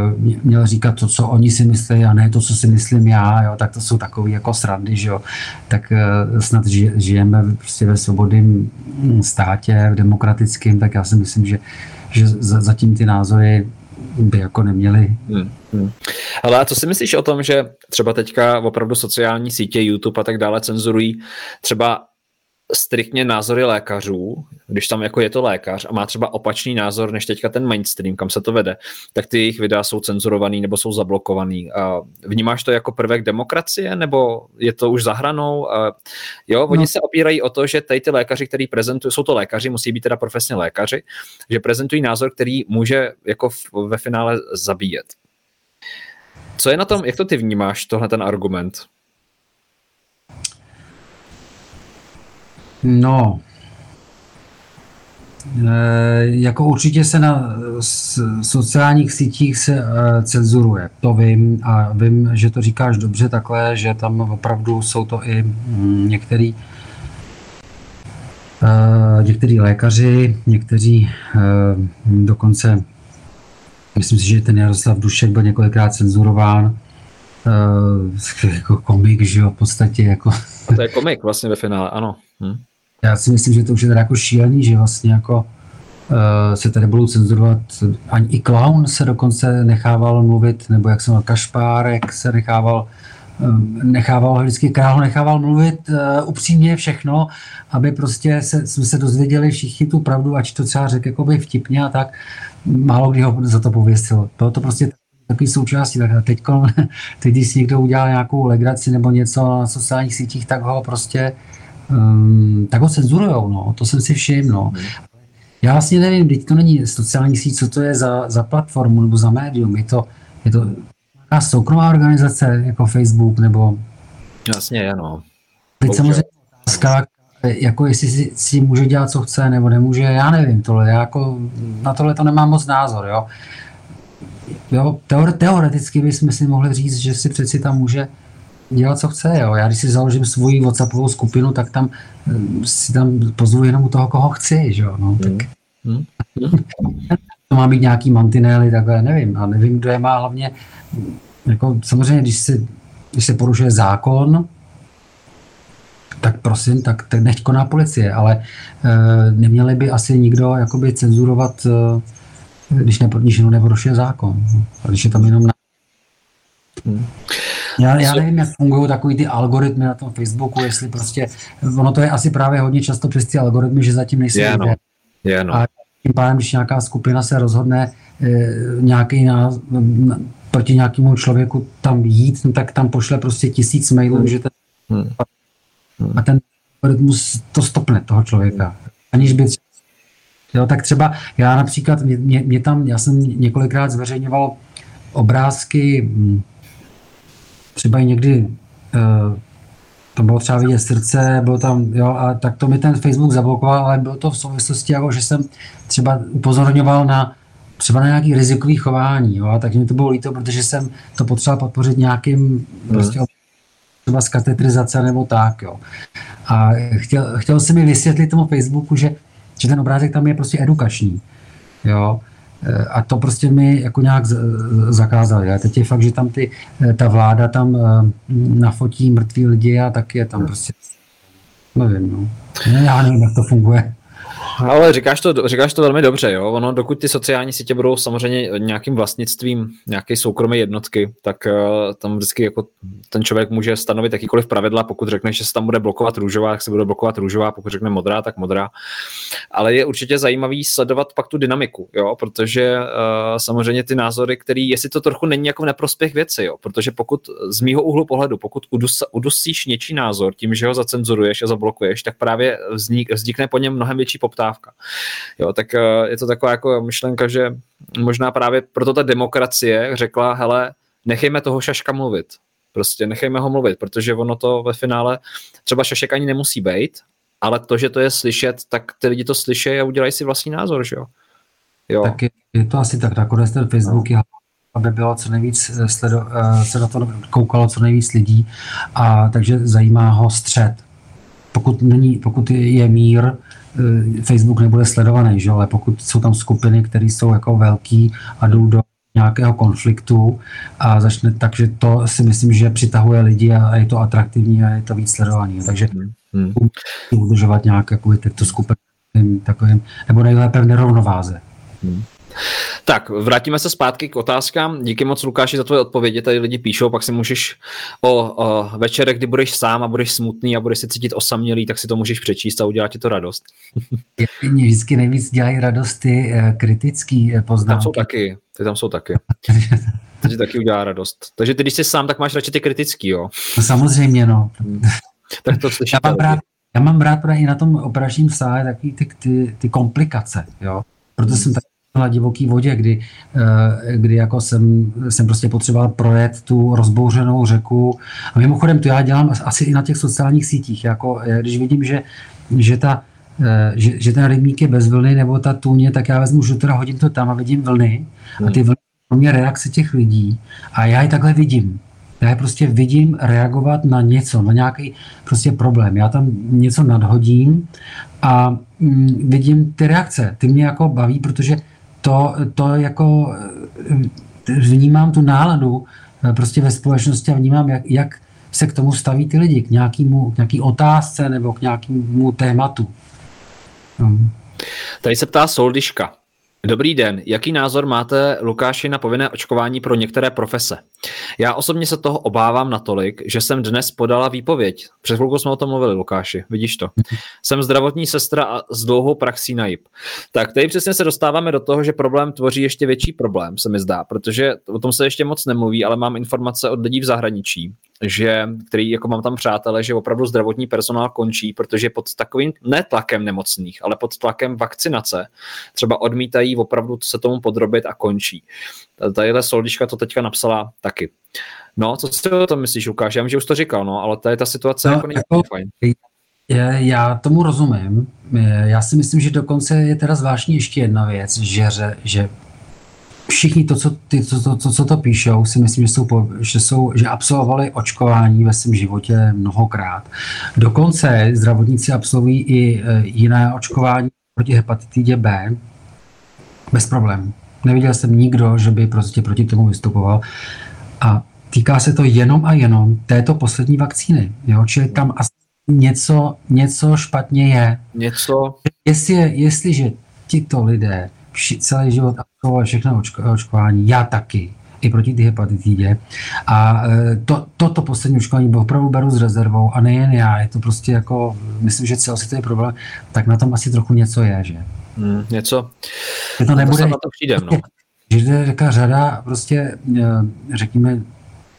měl říkat to, co oni si myslí a ne to, co si myslím já, jo, tak to jsou takové jako srandy, že jo. Tak snad žijeme prostě ve svobodném státě, v demokratickém, tak já si myslím, že, že zatím ty názory by jako neměli. Hmm, hmm. Ale a co si myslíš o tom, že třeba teďka opravdu sociální sítě, YouTube a tak dále cenzurují třeba striktně názory lékařů, když tam jako je to lékař a má třeba opačný názor než teďka ten mainstream, kam se to vede, tak ty jejich videa jsou cenzurovaný nebo jsou zablokovaný. A vnímáš to jako prvek demokracie nebo je to už zahranou? A jo, oni no. se opírají o to, že tady ty lékaři, který prezentují, jsou to lékaři, musí být teda profesně lékaři, že prezentují názor, který může jako ve finále zabíjet. Co je na tom, jak to ty vnímáš, tohle ten argument? No, e, jako určitě se na sociálních sítích se e, cenzuruje, to vím a vím, že to říkáš dobře takhle, že tam opravdu jsou to i mm, některý e, některý lékaři, někteří dokonce, myslím si, že ten Jaroslav Dušek byl několikrát cenzurován, jako komik, že jo, v podstatě jako... A to je komik vlastně ve finále, ano. Hm. Já si myslím, že to už je teda jako šílený, že vlastně jako uh, se tady budou cenzurovat, ani i clown se dokonce nechával mluvit, nebo jak jsem Kašpárek se nechával um, nechával, vždycky král nechával mluvit uh, upřímně všechno, aby prostě se, jsme se dozvěděli všichni tu pravdu, ať to třeba řekl jakoby vtipně a tak, málo kdy ho za to pověsil. Bylo to prostě takový součástí. Tak teď, teď, když si někdo udělal nějakou legraci nebo něco na sociálních sítích, tak ho prostě um, tak ho cenzurujou, no, to jsem si všiml, no. Já vlastně nevím, teď to není sociální síť, co to je za, za platformu nebo za médium, je to, je to nějaká soukromá organizace jako Facebook nebo... Jasně, ano. Teď samozřejmě otázka, jako jestli si, si může dělat, co chce, nebo nemůže, já nevím tohle, já jako na tohle to nemám moc názor, jo. jo teoreticky bychom si mohli říct, že si přeci tam může dělat, co chce. Jo. Já když si založím svoji WhatsAppovou skupinu, tak tam eh, si tam pozvu jenom u toho, koho chci. Že jo. No, tak... Hmm. Hmm. to má být nějaký mantinely, takhle nevím. A nevím, kdo je má hlavně. Jako, samozřejmě, když se, když se porušuje zákon, tak prosím, tak, tak nechť koná policie, ale e, neměli by asi nikdo jakoby cenzurovat, e, když, ne, když neporušuje zákon. A když je tam jenom na... Hmm. Já, já nevím, jak fungují takový ty algoritmy na tom Facebooku, jestli prostě, ono to je asi právě hodně často přes ty algoritmy, že zatím nejsou je, no. Je, no. A tím pádem, když nějaká skupina se rozhodne e, nějaký na, na, proti nějakému člověku tam jít, no, tak tam pošle prostě tisíc mailů, hmm. že ten, hmm. A ten algoritmus to stopne toho člověka. Aniž by Jo, tak třeba já například, mě, mě, mě tam, já jsem několikrát zveřejňoval obrázky hm, třeba i někdy uh, to bylo třeba vidět srdce, bylo tam, jo, a tak to mi ten Facebook zablokoval, ale bylo to v souvislosti, jako, že jsem třeba upozorňoval na třeba na nějaký rizikový chování, jo, a tak mi to bylo líto, protože jsem to potřeboval podpořit nějakým hmm. prostě třeba z katetrizace nebo tak, jo. A chtěl, chtěl jsem mi vysvětlit tomu Facebooku, že, že ten obrázek tam je prostě edukační, jo. a to prostě mi jako nějak zakázali. A teď je fakt, že tam ty, ta vláda tam nafotí mrtví lidi a tak je tam prostě, nevím, no. Já nevím, jak to funguje. Ale říkáš to, říkáš to velmi dobře, jo. Ono, dokud ty sociální sítě budou samozřejmě nějakým vlastnictvím nějaké soukromé jednotky, tak uh, tam vždycky jako ten člověk může stanovit jakýkoliv pravidla, pokud řekne, že se tam bude blokovat růžová, tak se bude blokovat růžová, pokud řekne modrá, tak modrá. Ale je určitě zajímavý sledovat pak tu dynamiku, jo, protože uh, samozřejmě ty názory, který, jestli to trochu není jako neprospěch věci, jo, protože pokud z mýho úhlu pohledu, pokud udus, udusíš něčí názor tím, že ho zacenzuruješ a zablokuješ, tak právě vznik, vznikne po něm mnohem větší poptávka poptávka. Jo, tak eh, je to taková jako myšlenka, že možná právě proto ta demokracie řekla, hele, nechejme toho šaška mluvit. Prostě nechejme ho mluvit, protože ono to ve finále třeba šašek ani nemusí být, ale to, že to je slyšet, tak ty lidi to slyší a udělají si vlastní názor, že jo? jo. Tak je, je to asi tak, nakonec ten Facebook no. aby bylo co nejvíc eh, sledo, eh, se na to koukalo co nejvíc lidí a takže zajímá ho střed. Pokud, není, pokud je mír, Facebook nebude sledovaný, že? ale pokud jsou tam skupiny, které jsou jako velký a jdou do nějakého konfliktu a začne, takže to si myslím, že přitahuje lidi a je to atraktivní a je to víc sledovaný. Takže hmm. hmm. udržovat nějak jako tyto skupiny takovým, nebo nejlépe v nerovnováze. Hmm. Tak, vrátíme se zpátky k otázkám. Díky moc, Lukáši, za tvoje odpovědi. Tady lidi píšou, pak si můžeš o, o večerek, kdy budeš sám a budeš smutný a budeš se cítit osamělý, tak si to můžeš přečíst a udělat ti to radost. Mě vždycky nejvíc dělají radost ty uh, kritický poznámky. Tam jsou taky, ty tam jsou taky. To ti taky udělá radost. Takže ty, když jsi sám, tak máš radši ty kritický, jo? No samozřejmě, no. Hmm. tak to slyšíte. Já mám rád, já mám rád právě i na tom operačním sále taky ty, ty, ty komplikace, jo. Proto hmm. jsem tak na divoký vodě, kdy, eh, kdy jako jsem, jsem prostě potřeboval projet tu rozbouřenou řeku. A mimochodem to já dělám asi i na těch sociálních sítích. Jako, eh, když vidím, že, že ta eh, že, že ten rybník je bez vlny nebo ta tůně, tak já vezmu žutra, hodím to tam a vidím vlny. A ty vlny pro mě reakce těch lidí a já je takhle vidím. Já je prostě vidím reagovat na něco, na nějaký prostě problém. Já tam něco nadhodím a mm, vidím ty reakce. Ty mě jako baví, protože to, to jako eh, vnímám tu náladu eh, prostě ve společnosti a vnímám, jak, jak se k tomu staví ty lidi, k, nějakému, k nějaký otázce nebo k nějakému tématu. Tady se ptá Soldiška. Dobrý den, jaký názor máte, Lukáši, na povinné očkování pro některé profese? Já osobně se toho obávám natolik, že jsem dnes podala výpověď. Před chvilkou jsme o tom mluvili, Lukáši, vidíš to. Jsem zdravotní sestra a s dlouhou praxí na JIP. Tak tady přesně se dostáváme do toho, že problém tvoří ještě větší problém, se mi zdá, protože o tom se ještě moc nemluví, ale mám informace od lidí v zahraničí, že, který jako mám tam přátelé, že opravdu zdravotní personál končí, protože pod takovým ne tlakem nemocných, ale pod tlakem vakcinace třeba odmítají opravdu se tomu podrobit a končí. Tadyhle Soldička to teďka napsala taky. No, co si o tom myslíš, Lukáš? Já vím, že už to říkal, no, ale tady ta situace no, jako není jako, fajn. Já tomu rozumím. Já si myslím, že dokonce je teda zvláštní ještě jedna věc, že, že všichni to, co, ty, to, to, to, co to píšou, si myslím, že, jsou, že, jsou, že absolvovali očkování ve svém životě mnohokrát. Dokonce zdravotníci absolvují i e, jiné očkování proti hepatitidě B bez problémů. Neviděl jsem nikdo, že by prostě proti tomu vystupoval. A týká se to jenom a jenom této poslední vakcíny. Jo? Čili tam asi něco, něco špatně je. Něco? Jestli, jestliže tito lidé celý život absolvovali všechno očkování, já taky, i proti ty hepatitidě. A e, to, toto poslední očkování opravdu beru s rezervou a nejen já, je to prostě jako, myslím, že celosvětový problém, tak na tom asi trochu něco je, že? Hmm, něco. Že to nebude, to na to přijde, no. Že je taková řada prostě, e, řekněme,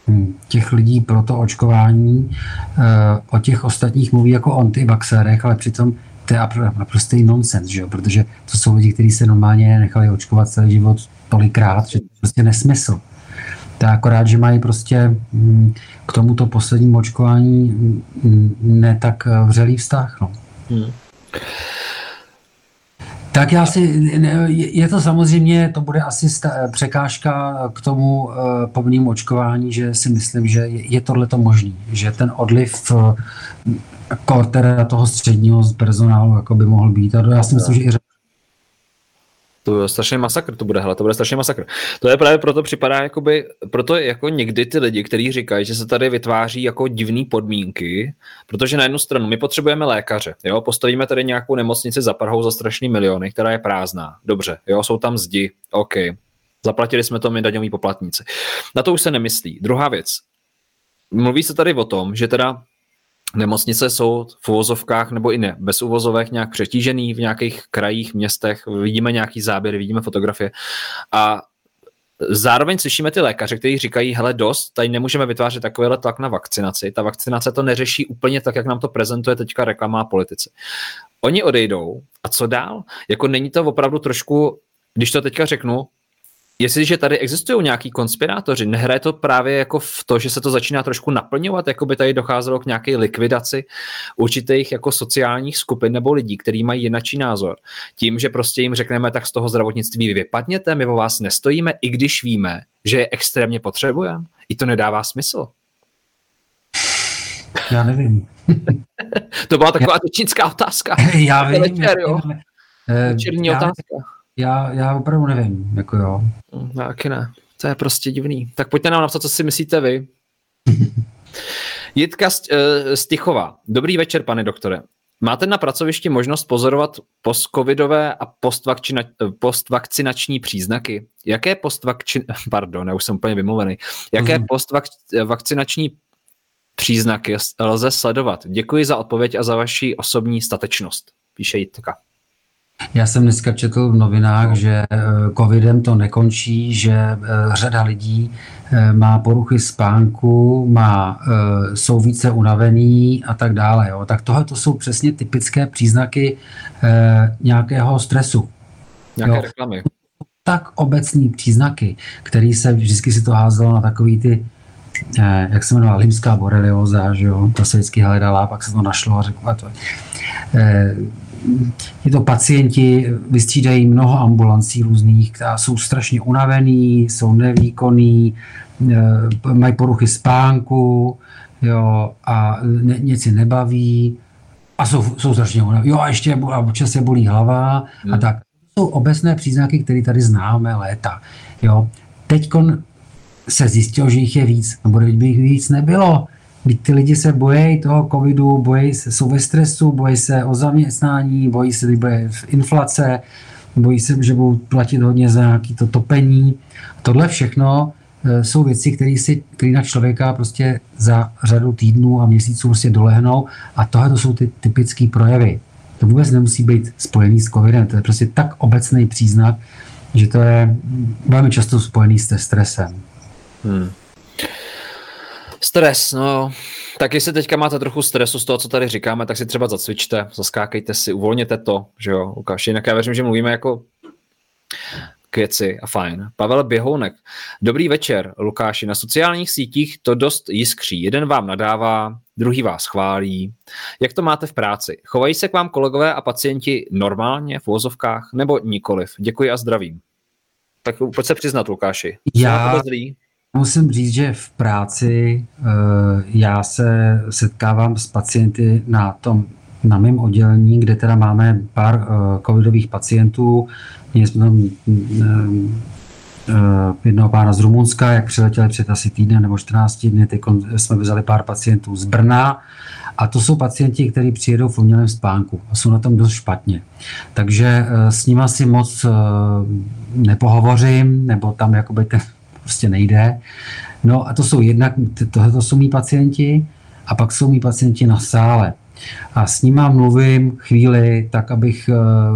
hm, těch lidí pro to očkování, e, o těch ostatních mluví jako o antivaxérech, ale přitom to je naprostý nonsens, že jo? protože to jsou lidi, kteří se normálně nechali očkovat celý život tolikrát, že to je prostě nesmysl. To je akorát, že mají prostě mm, k tomuto poslednímu očkování mm, ne tak eh, vřelý vztah. No. Hmm. Tak já si, je to samozřejmě, to bude asi překážka k tomu povinnému očkování, že si myslím, že je tohle to možný, že ten odliv uh, kor toho středního personálu jako by mohl být. A já si myslím, že i To je strašný masakr, to bude, hele, to bude strašný masakr. To je právě proto připadá, jakoby, proto jako někdy ty lidi, kteří říkají, že se tady vytváří jako divné podmínky, protože na jednu stranu my potřebujeme lékaře, jo, postavíme tady nějakou nemocnici za Prahou za strašný miliony, která je prázdná, dobře, jo, jsou tam zdi, OK, zaplatili jsme to my daňoví poplatníci. Na to už se nemyslí. Druhá věc, mluví se tady o tom, že teda nemocnice jsou v uvozovkách nebo i ne, bez uvozovek nějak přetížený v nějakých krajích, městech, vidíme nějaký záběry, vidíme fotografie a Zároveň slyšíme ty lékaře, kteří říkají, hele dost, tady nemůžeme vytvářet takovýhle tlak na vakcinaci. Ta vakcinace to neřeší úplně tak, jak nám to prezentuje teďka reklama a politici. Oni odejdou a co dál? Jako není to opravdu trošku, když to teďka řeknu, Jestliže tady existují nějaký konspirátoři, nehraje to právě jako v to, že se to začíná trošku naplňovat, jako by tady docházelo k nějaké likvidaci určitých jako sociálních skupin nebo lidí, kteří mají jinačí názor. Tím, že prostě jim řekneme, tak z toho zdravotnictví vypadněte, my o vás nestojíme, i když víme, že je extrémně potřebujeme. I to nedává smysl. Já nevím. to byla taková já, otázka. Já vím. Večer, jo. Večerní já, otázka. Já, já opravdu nevím, jako jo. Já taky ne. To je prostě divný. Tak pojďte nám napsat, co si myslíte vy. Jitka Stichová. Eh, Dobrý večer, pane doktore. Máte na pracovišti možnost pozorovat postcovidové a postvakcinační příznaky? Jaké postvakci... Pardon, já už jsem úplně vymluvený. Jaké mm. postvakcinační příznaky lze sledovat? Děkuji za odpověď a za vaši osobní statečnost, píše Jitka. Já jsem dneska četl v novinách, že eh, covidem to nekončí, že eh, řada lidí eh, má poruchy spánku, má, jsou více unavený a tak dále. Jo. Tak tohle to jsou přesně typické příznaky nějakého stresu. Nějaké jo. reklamy. Tak obecní příznaky, který se vždycky si to házelo na takový ty jak se jmenovala, limská borelioza, že jo, to se vždycky hledala, pak se to našlo a řekla to tyto pacienti vystřídají mnoho ambulancí různých, která jsou strašně unavený, jsou nevýkonný, eh, mají poruchy spánku jo, a ne, něco nebaví a jsou, jsou strašně unavený. Jo a ještě a občas se bolí hlava hmm. a tak. To jsou obecné příznaky, které tady známe léta. Jo. Teď se zjistilo, že jich je víc, nebo kdyby jich víc nebylo, Teď ty lidi se bojí toho covidu, bojí se, jsou ve stresu, bojí se o zaměstnání, bojí se, že bude inflace, bojí se, že budou platit hodně za nějaké to topení. Tohle všechno e, jsou věci, které si, které na člověka prostě za řadu týdnů a měsíců prostě dolehnou a tohle to jsou ty typické projevy. To vůbec nemusí být spojený s covidem, to je prostě tak obecný příznak, že to je velmi často spojený s stresem. Hmm. Stres, no. Tak jestli teďka máte trochu stresu z toho, co tady říkáme, tak si třeba zacvičte, zaskákejte si, uvolněte to, že jo, Lukáš. Jinak já věřím, že mluvíme jako k věci a fajn. Pavel Běhounek. Dobrý večer, Lukáši. Na sociálních sítích to dost jiskří. Jeden vám nadává, druhý vás chválí. Jak to máte v práci? Chovají se k vám kolegové a pacienti normálně v vozovkách nebo nikoliv? Děkuji a zdravím. Tak pojď se přiznat, Lukáši. Já, Musím říct, že v práci eh, já se setkávám s pacienty na tom na mém oddělení, kde teda máme pár uh, covidových pacientů. Měli jsme tam uh, jednoho pána z Rumunska, jak přiletěli před asi týdnem nebo 14 dny, teď jsme vzali pár pacientů z Brna a to jsou pacienti, kteří přijedou v umělém spánku a jsou na tom dost špatně. Takže s nimi si moc nepohovořím, nebo tam jakoby ten prostě nejde. No a to jsou jednak, tohle jsou mý pacienti a pak jsou mý pacienti na sále. A s nimi mluvím chvíli, tak abych eh,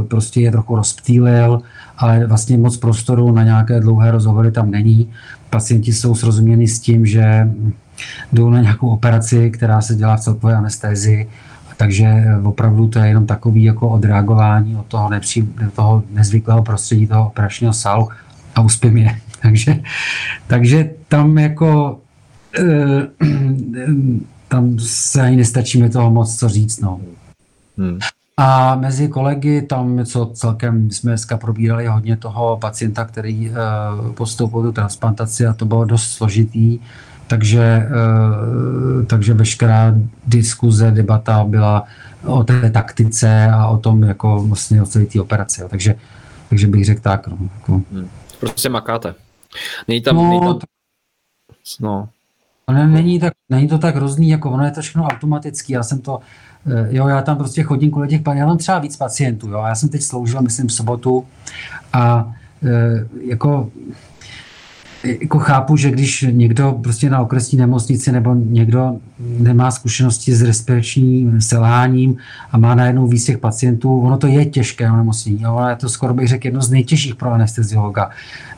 prostě je trochu rozptýlil, ale vlastně moc prostoru na nějaké dlouhé rozhovory tam není. Pacienti jsou srozuměni s tím, že jdou na nějakou operaci, která se dělá v celkové anestézii, takže opravdu to je jenom takový jako odreagování od toho, nepří, toho nezvyklého prostředí toho operačního sálu a uspím je. takže, takže tam jako e, tam se ani nestačíme toho moc co říct. No. Hmm. A mezi kolegy tam něco celkem, jsme dneska probírali hodně toho pacienta, který uh, postoupil tu transplantaci a to bylo dost složitý, takže, uh, takže veškerá diskuze, debata byla o té taktice a o tom, jako vlastně o celé té operaci. Takže takže bych řekl tak. No, jako. hmm. Prostě makáte. Není tam, no, není tam... no. Ale není, tak, není to tak hrozný, jako ono je to všechno automatický. Já jsem to, eh, jo, já tam prostě chodím kvůli těch, já mám třeba víc pacientů, jo, já jsem teď sloužil, myslím, v sobotu a e, jako jako chápu, že když někdo prostě na okresní nemocnici nebo někdo nemá zkušenosti s respiračním selháním a má najednou víc těch pacientů, ono to je těžké onemocnění. Ono je to skoro bych řekl jedno z nejtěžších pro anesteziologa.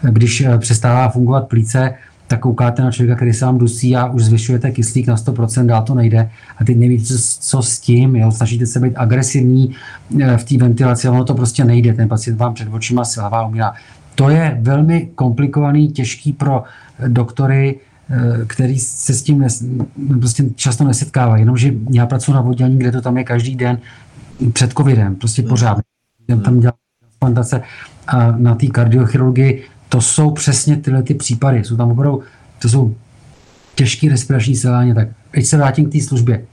Když eh, přestává fungovat plíce, tak koukáte na člověka, který se vám dusí a už zvyšujete kyslík na 100%, dál to nejde. A teď nevíte, co, co s tím, jo? snažíte se být agresivní eh, v té ventilaci, ono to prostě nejde. Ten pacient vám před očima selhává, umírá. To je velmi komplikovaný, těžký pro doktory, eh, který se s tím nes, prostě často nesetkávají. Jenomže já pracuji na oddělení, kde to tam je každý den před covidem, prostě pořád. Tam dělám transplantace a na té kardiochirurgii to jsou přesně tyhle ty případy. Jsou tam opravdu, to jsou těžký respirační selání. Tak teď se vrátím k té službě.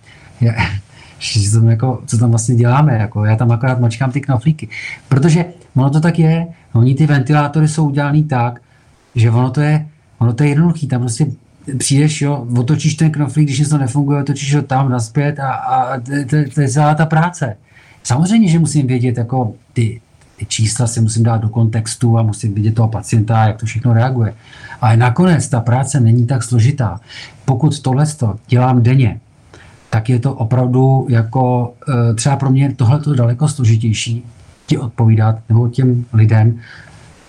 Já, že tam jako, co tam vlastně děláme, jako, já tam akorát mačkám ty knoflíky. Protože ono to tak je, oni ty ventilátory jsou udělaný tak, že ono to je, ono to je jednoduchý, tam prostě přijdeš, jo, otočíš ten knoflík, když něco nefunguje, otočíš ho tam naspět a, a to, je celá ta práce. Samozřejmě, že musím vědět, jako ty, ty čísla si musím dát do kontextu a musím vidět toho pacienta, jak to všechno reaguje. Ale nakonec ta práce není tak složitá. Pokud tohle dělám denně, tak je to opravdu jako e, třeba pro mě tohle to daleko složitější ti odpovídat nebo těm lidem,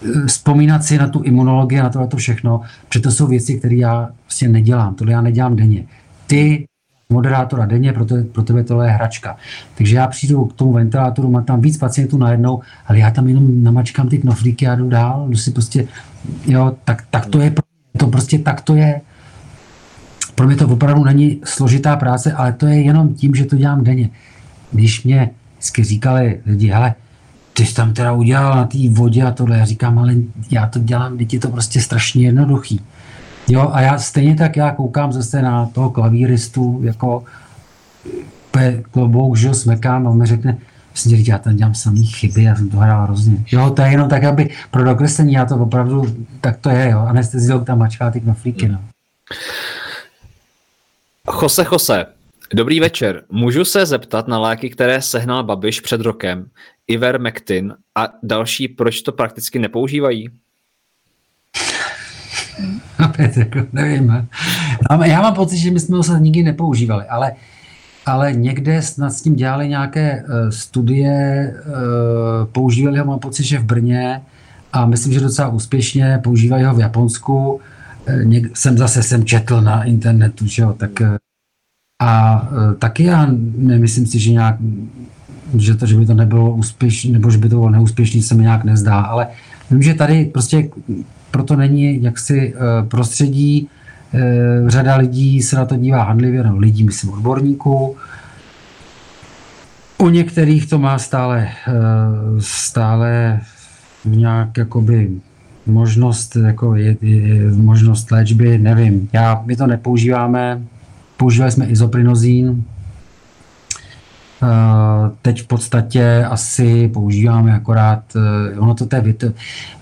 e, vzpomínat si na tu imunologii, na tohle to všechno, protože to jsou věci, které já vlastně nedělám. Tohle já nedělám denně. Ty moderátora denně, pro, to, pro tebe tohle je hračka. Takže já přijdu k tomu ventilátoru, mám tam víc pacientů najednou, ale já tam jenom namačkám ty knoflíky a jdu dál, jdu si prostě, jo, tak, tak to je, to prostě tak to je. Pro mě to opravdu není složitá práce, ale to je jenom tím, že to dělám denně. Když mě vždycky říkali lidi, hele, ty jsi tam teda udělal na té vodě a tohle, já říkám, ale já to dělám, teď je to prostě strašně jednoduchý. Jo, a já stejně tak já koukám zase na toho klavíristu, jako klobouk, že smekám a on mi řekne, Vlastně já tam dělám samý chyby, já jsem to hrál hrozně. Jo, to je jenom tak, aby pro dokreslení, já to opravdu, tak to je, jo. Anesteziolog tam mačká ty knoflíky, no. Jose, Jose, dobrý večer. Můžu se zeptat na léky, které sehnal Babiš před rokem, Ivermectin a další, proč to prakticky nepoužívají? Opět, jako nevím. Já mám pocit, že my jsme ho se nikdy nepoužívali, ale, ale někde snad s tím dělali nějaké uh, studie, uh, používali ho, mám pocit, že v Brně a myslím, že docela úspěšně, používají ho v Japonsku. Uh, něk, jsem zase jsem četl na internetu, že jo, tak a uh, taky já nemyslím si, že nějak že to, že by to nebylo úspěšné, nebo že by to bylo neúspěšné, se mi nějak nezdá, ale vím, že tady prostě proto není jaksi eh, prostředí, eh, řada lidí se na to dívá handlivě, no lidí, myslím, odborníků. U některých to má stále, stále nějak jakoby možnost, jako je, je, možnost léčby, nevím. Já, my to nepoužíváme, používali jsme izoprinozín, Eh, teď v podstatě asi používáme akorát, eh, ono to té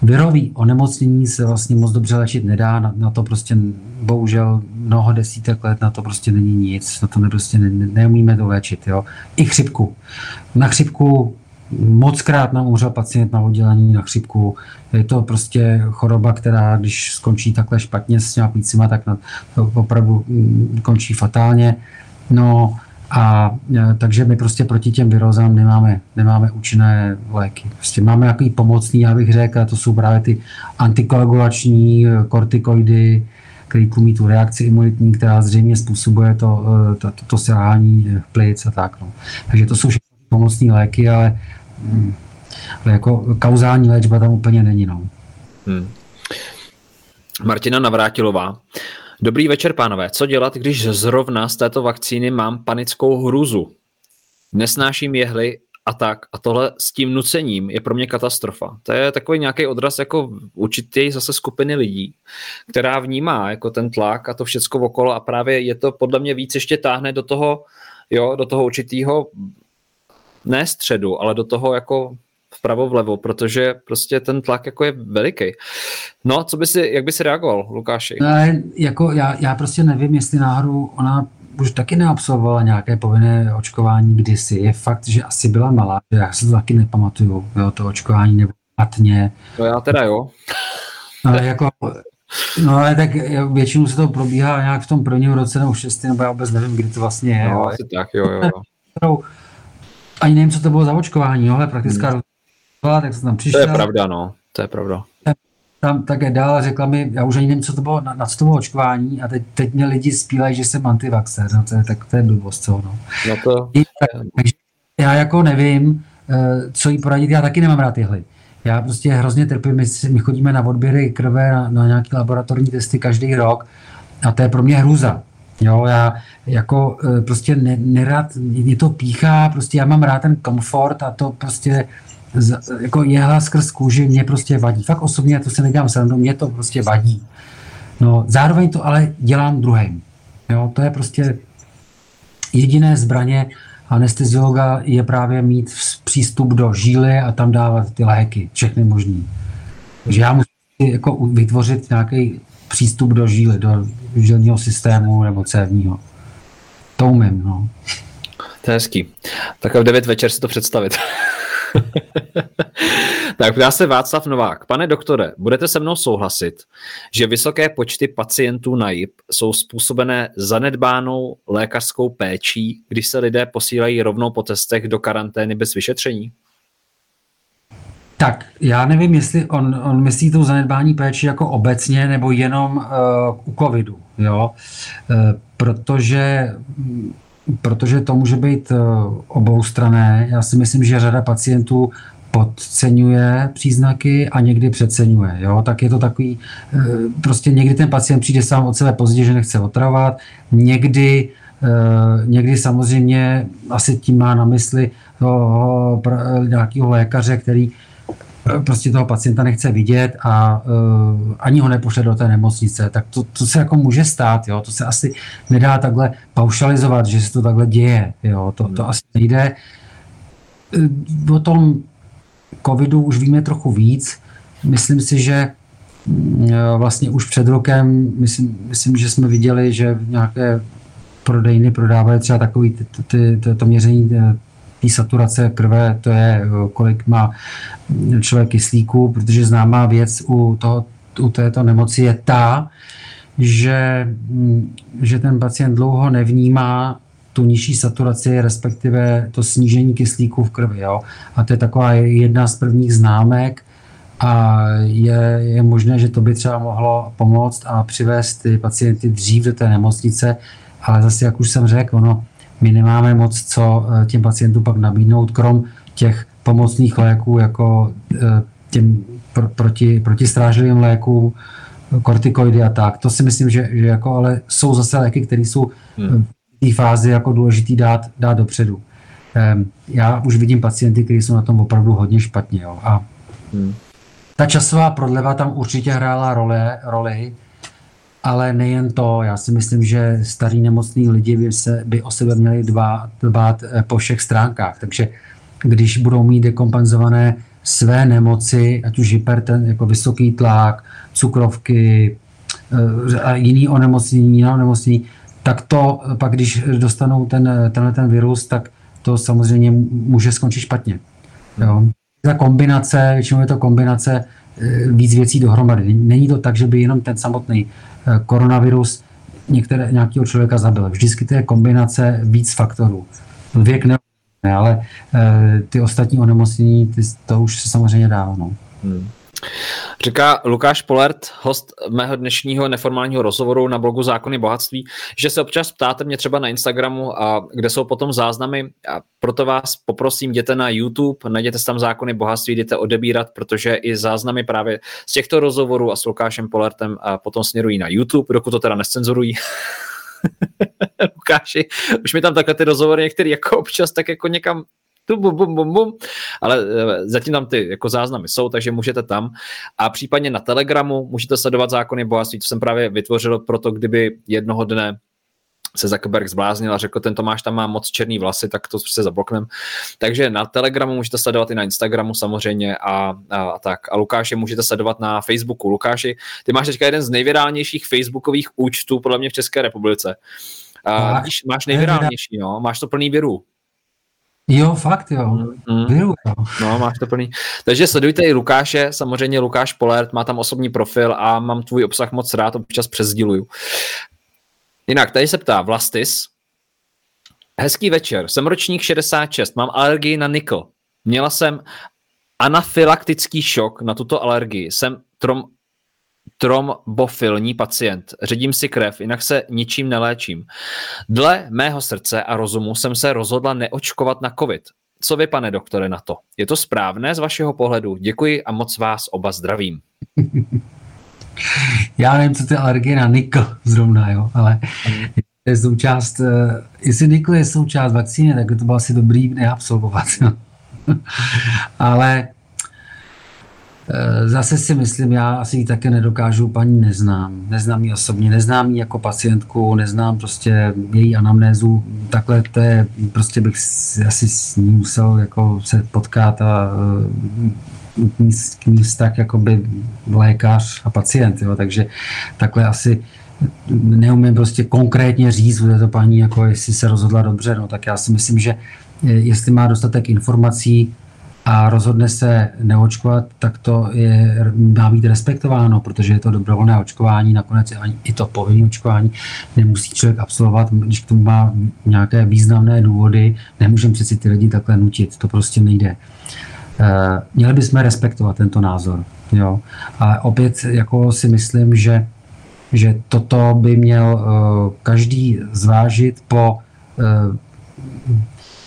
virový onemocnění se vlastně moc dobře léčit nedá, na, na to prostě bohužel mnoho desítek let na to prostě není nic, na to prostě ne, neumíme to léčit. Jo. I chřipku. Na chřipku moc krát nám umřel pacient na oddělení na chřipku. Je to prostě choroba, která když skončí takhle špatně s těma plícima, tak na, to opravdu mm, končí fatálně. No, a e, takže my prostě proti těm virozám nemáme, nemáme účinné léky. Prostě máme jaký pomocný, já bych řekl, a to jsou právě ty antikoagulační e, kortikoidy, který tlumí tu reakci imunitní, která zřejmě způsobuje to, e, to, to, to selhání plic a tak. No. Takže to jsou všechny pomocné léky, ale, mm, ale jako kauzální léčba tam úplně není. No. Hmm. Martina Navrátilová. Dobrý večer, pánové. Co dělat, když zrovna z této vakcíny mám panickou hruzu? Nesnáším jehly a tak. A tohle s tím nucením je pro mě katastrofa. To je takový nějaký odraz jako určitě zase skupiny lidí, která vnímá jako ten tlak a to všecko okolo a právě je to podle mě víc ještě táhne do toho, jo, do toho určitého ne středu, ale do toho jako vpravo vlevo, protože prostě ten tlak jako je veliký. No, co by si, jak by si reagoval, Lukáši? Ne, jako já, já prostě nevím, jestli náhodou ona už taky neabsolvovala nějaké povinné očkování kdysi. Je fakt, že asi byla malá, že já si to taky nepamatuju, jo, to očkování nebo matně. No já teda jo. Ale jako, no ale tak většinou se to probíhá nějak v tom prvním roce nebo šestý, nebo já vůbec nevím, kdy to vlastně je. No, asi tak, jo, jo. jo. Ani nevím, co to bylo za očkování, jo, ale praktická hmm. tak jsem tam přišel. To je pravda, no, to je pravda tam také dál řekla mi, já už ani nevím, co to bylo, na, na co to bylo očkování a teď, teď mě lidi spílají, že jsem antivaxer, no to je, tak to je blbost, co, no. no to... I, tak, takže já jako nevím, eh, co jí poradit, já taky nemám rád tyhle. Já prostě hrozně trpím, my, my chodíme na odběry krve, na, na nějaké laboratorní testy každý rok a to je pro mě hruza. Jo, já jako eh, prostě ne, nerad, mě to píchá, prostě já mám rád ten komfort a to prostě jako jehla skrz kůži mě prostě vadí. Fakt osobně, to se nedělám srandu, mě to prostě vadí. No, zároveň to ale dělám druhým. Jo, to je prostě jediné zbraně anesteziologa je právě mít přístup do žíly a tam dávat ty léky, všechny možný. Takže já musím jako vytvořit nějaký přístup do žíly, do žilního systému nebo cévního. To umím, no. To je hezký. Tak v 9 večer si to představit. tak ptá se Václav Novák. Pane doktore, budete se mnou souhlasit, že vysoké počty pacientů na JIP jsou způsobené zanedbánou lékařskou péčí, když se lidé posílají rovnou po testech do karantény bez vyšetření? Tak, já nevím, jestli on, on myslí tou zanedbání péči jako obecně nebo jenom uh, u covidu, jo? Uh, protože protože to může být eh, oboustrané. Já si myslím, že řada pacientů podceňuje příznaky a někdy přeceňuje. Jo? Tak je to takový, eh, prostě někdy ten pacient přijde sám od sebe pozdě, že nechce otravovat, někdy eh, Někdy samozřejmě asi tím má na mysli toho, nějakého lékaře, který prostě toho pacienta nechce vidět a uh, ani ho nepošle do té nemocnice, tak to, to se jako může stát, jo, to se asi nedá takhle paušalizovat, že se to takhle děje, jo, to, to asi nejde. Uh, o tom covidu už víme trochu víc, myslím si, že uh, vlastně už před rokem, myslím, myslím, že jsme viděli, že nějaké prodejny prodávají třeba takový ty, ty, ty, to měření té saturace krve, to je, kolik má člověk kyslíku, protože známá věc u, toho, u této nemoci je ta, že, že ten pacient dlouho nevnímá tu nižší saturaci, respektive to snížení kyslíku v krvi. Jo? A to je taková jedna z prvních známek a je, je možné, že to by třeba mohlo pomoct a přivést ty pacienty dřív do té nemocnice, ale zase, jak už jsem řekl, no, my nemáme moc co eh, těm pacientům pak nabídnout, krom těch pomocných léků, jako eh, těm pro, proti, protistrážlivým lékům, kortikoidy a tak. To si myslím, že, že jako, ale jsou zase léky, které jsou hmm. v té fázi jako důležitý dát, dát dopředu. Ehm, já už vidím pacienty, kteří jsou na tom opravdu hodně špatně. Jo. A hmm. ta časová prodleva tam určitě hrála roli, roli ale nejen to, já si myslím, že starí nemocní lidi by, se, by o sebe měli dbát, dbát eh, po všech stránkách. Takže když budou mít dekompenzované své nemoci, ať už hyperten, jako vysoký tlak, cukrovky eh, a jiný onemocnění, jiná onemocnění, tak to pak, když dostanou ten, tenhle ten virus, tak to samozřejmě může skončit špatně. Jo. Ta kombinace, většinou je to kombinace eh, víc věcí dohromady. Není to tak, že by jenom ten samotný Eh, koronavirus některé, nějakého člověka zabil. Vždycky to je kombinace víc faktorů. Věk ne, ale e, ty ostatní onemocnění, ty, to už se samozřejmě dá. No. Hmm. Říká Lukáš Polert, host mého dnešního neformálního rozhovoru na blogu Zákony bohatství, že se občas ptáte mě třeba na Instagramu, a kde jsou potom záznamy a proto vás poprosím, jděte na YouTube, najděte tam Zákony bohatství, jděte odebírat, protože i záznamy právě z těchto rozhovorů a s Lukášem Polertem a potom směrují na YouTube, dokud to teda nescenzurují. Lukáši, už mi tam takhle ty rozhovory některý jako občas tak jako někam tu bum, bum, bum, bum, ale eh, zatím tam ty jako záznamy jsou, takže můžete tam a případně na Telegramu můžete sledovat zákony bohatství, to jsem právě vytvořil proto, kdyby jednoho dne se Zuckerberg zbláznil a řekl, ten Tomáš tam má moc černý vlasy, tak to prostě zabloknem. Takže na Telegramu můžete sledovat i na Instagramu samozřejmě a, a, a tak. A Lukáše můžete sledovat na Facebooku. Lukáši, ty máš teďka jeden z nejvirálnějších facebookových účtů podle mě v České republice. A, víš, máš nejvirálnější, no, máš to plný věru. Jo, fakt jo. Mm. Jo. No, máš to plný. Takže sledujte i Lukáše, samozřejmě Lukáš Polert, má tam osobní profil a mám tvůj obsah moc rád, občas přezdiluju. Jinak, tady se ptá Vlastis. Hezký večer, jsem ročník 66, mám alergii na nikl. Měla jsem anafylaktický šok na tuto alergii. Jsem trom, trombofilní pacient. Ředím si krev, jinak se ničím neléčím. Dle mého srdce a rozumu jsem se rozhodla neočkovat na covid. Co vy, pane doktore, na to? Je to správné z vašeho pohledu? Děkuji a moc vás oba zdravím. Já nevím, co to je alergie na nikl zrovna, jo, ale je součást, eh, jestli nikl je součást vakcíny, tak to bylo asi dobrý neabsolvovat. No. ale Zase si myslím, já asi ji také nedokážu, paní neznám. Neznám ji osobně, neznám ji jako pacientku, neznám prostě její anamnézu. Takhle to je, prostě bych asi s ní musel jako se potkat a eh, k ní vztah jakoby lékař a pacient, jo, takže takhle asi neumím prostě konkrétně říct, bude to paní, jako jestli se rozhodla dobře, no tak já si myslím, že eh, jestli má dostatek informací a rozhodne se neočkovat, tak to je, má být respektováno, protože je to dobrovolné očkování, nakonec ani i to povinné očkování nemusí člověk absolvovat, když k tomu má nějaké významné důvody, nemůžeme přeci ty lidi takhle nutit, to prostě nejde. Eh, měli bychom respektovat tento názor. Jo? A opět jako si myslím, že, že toto by měl eh, každý zvážit po, eh,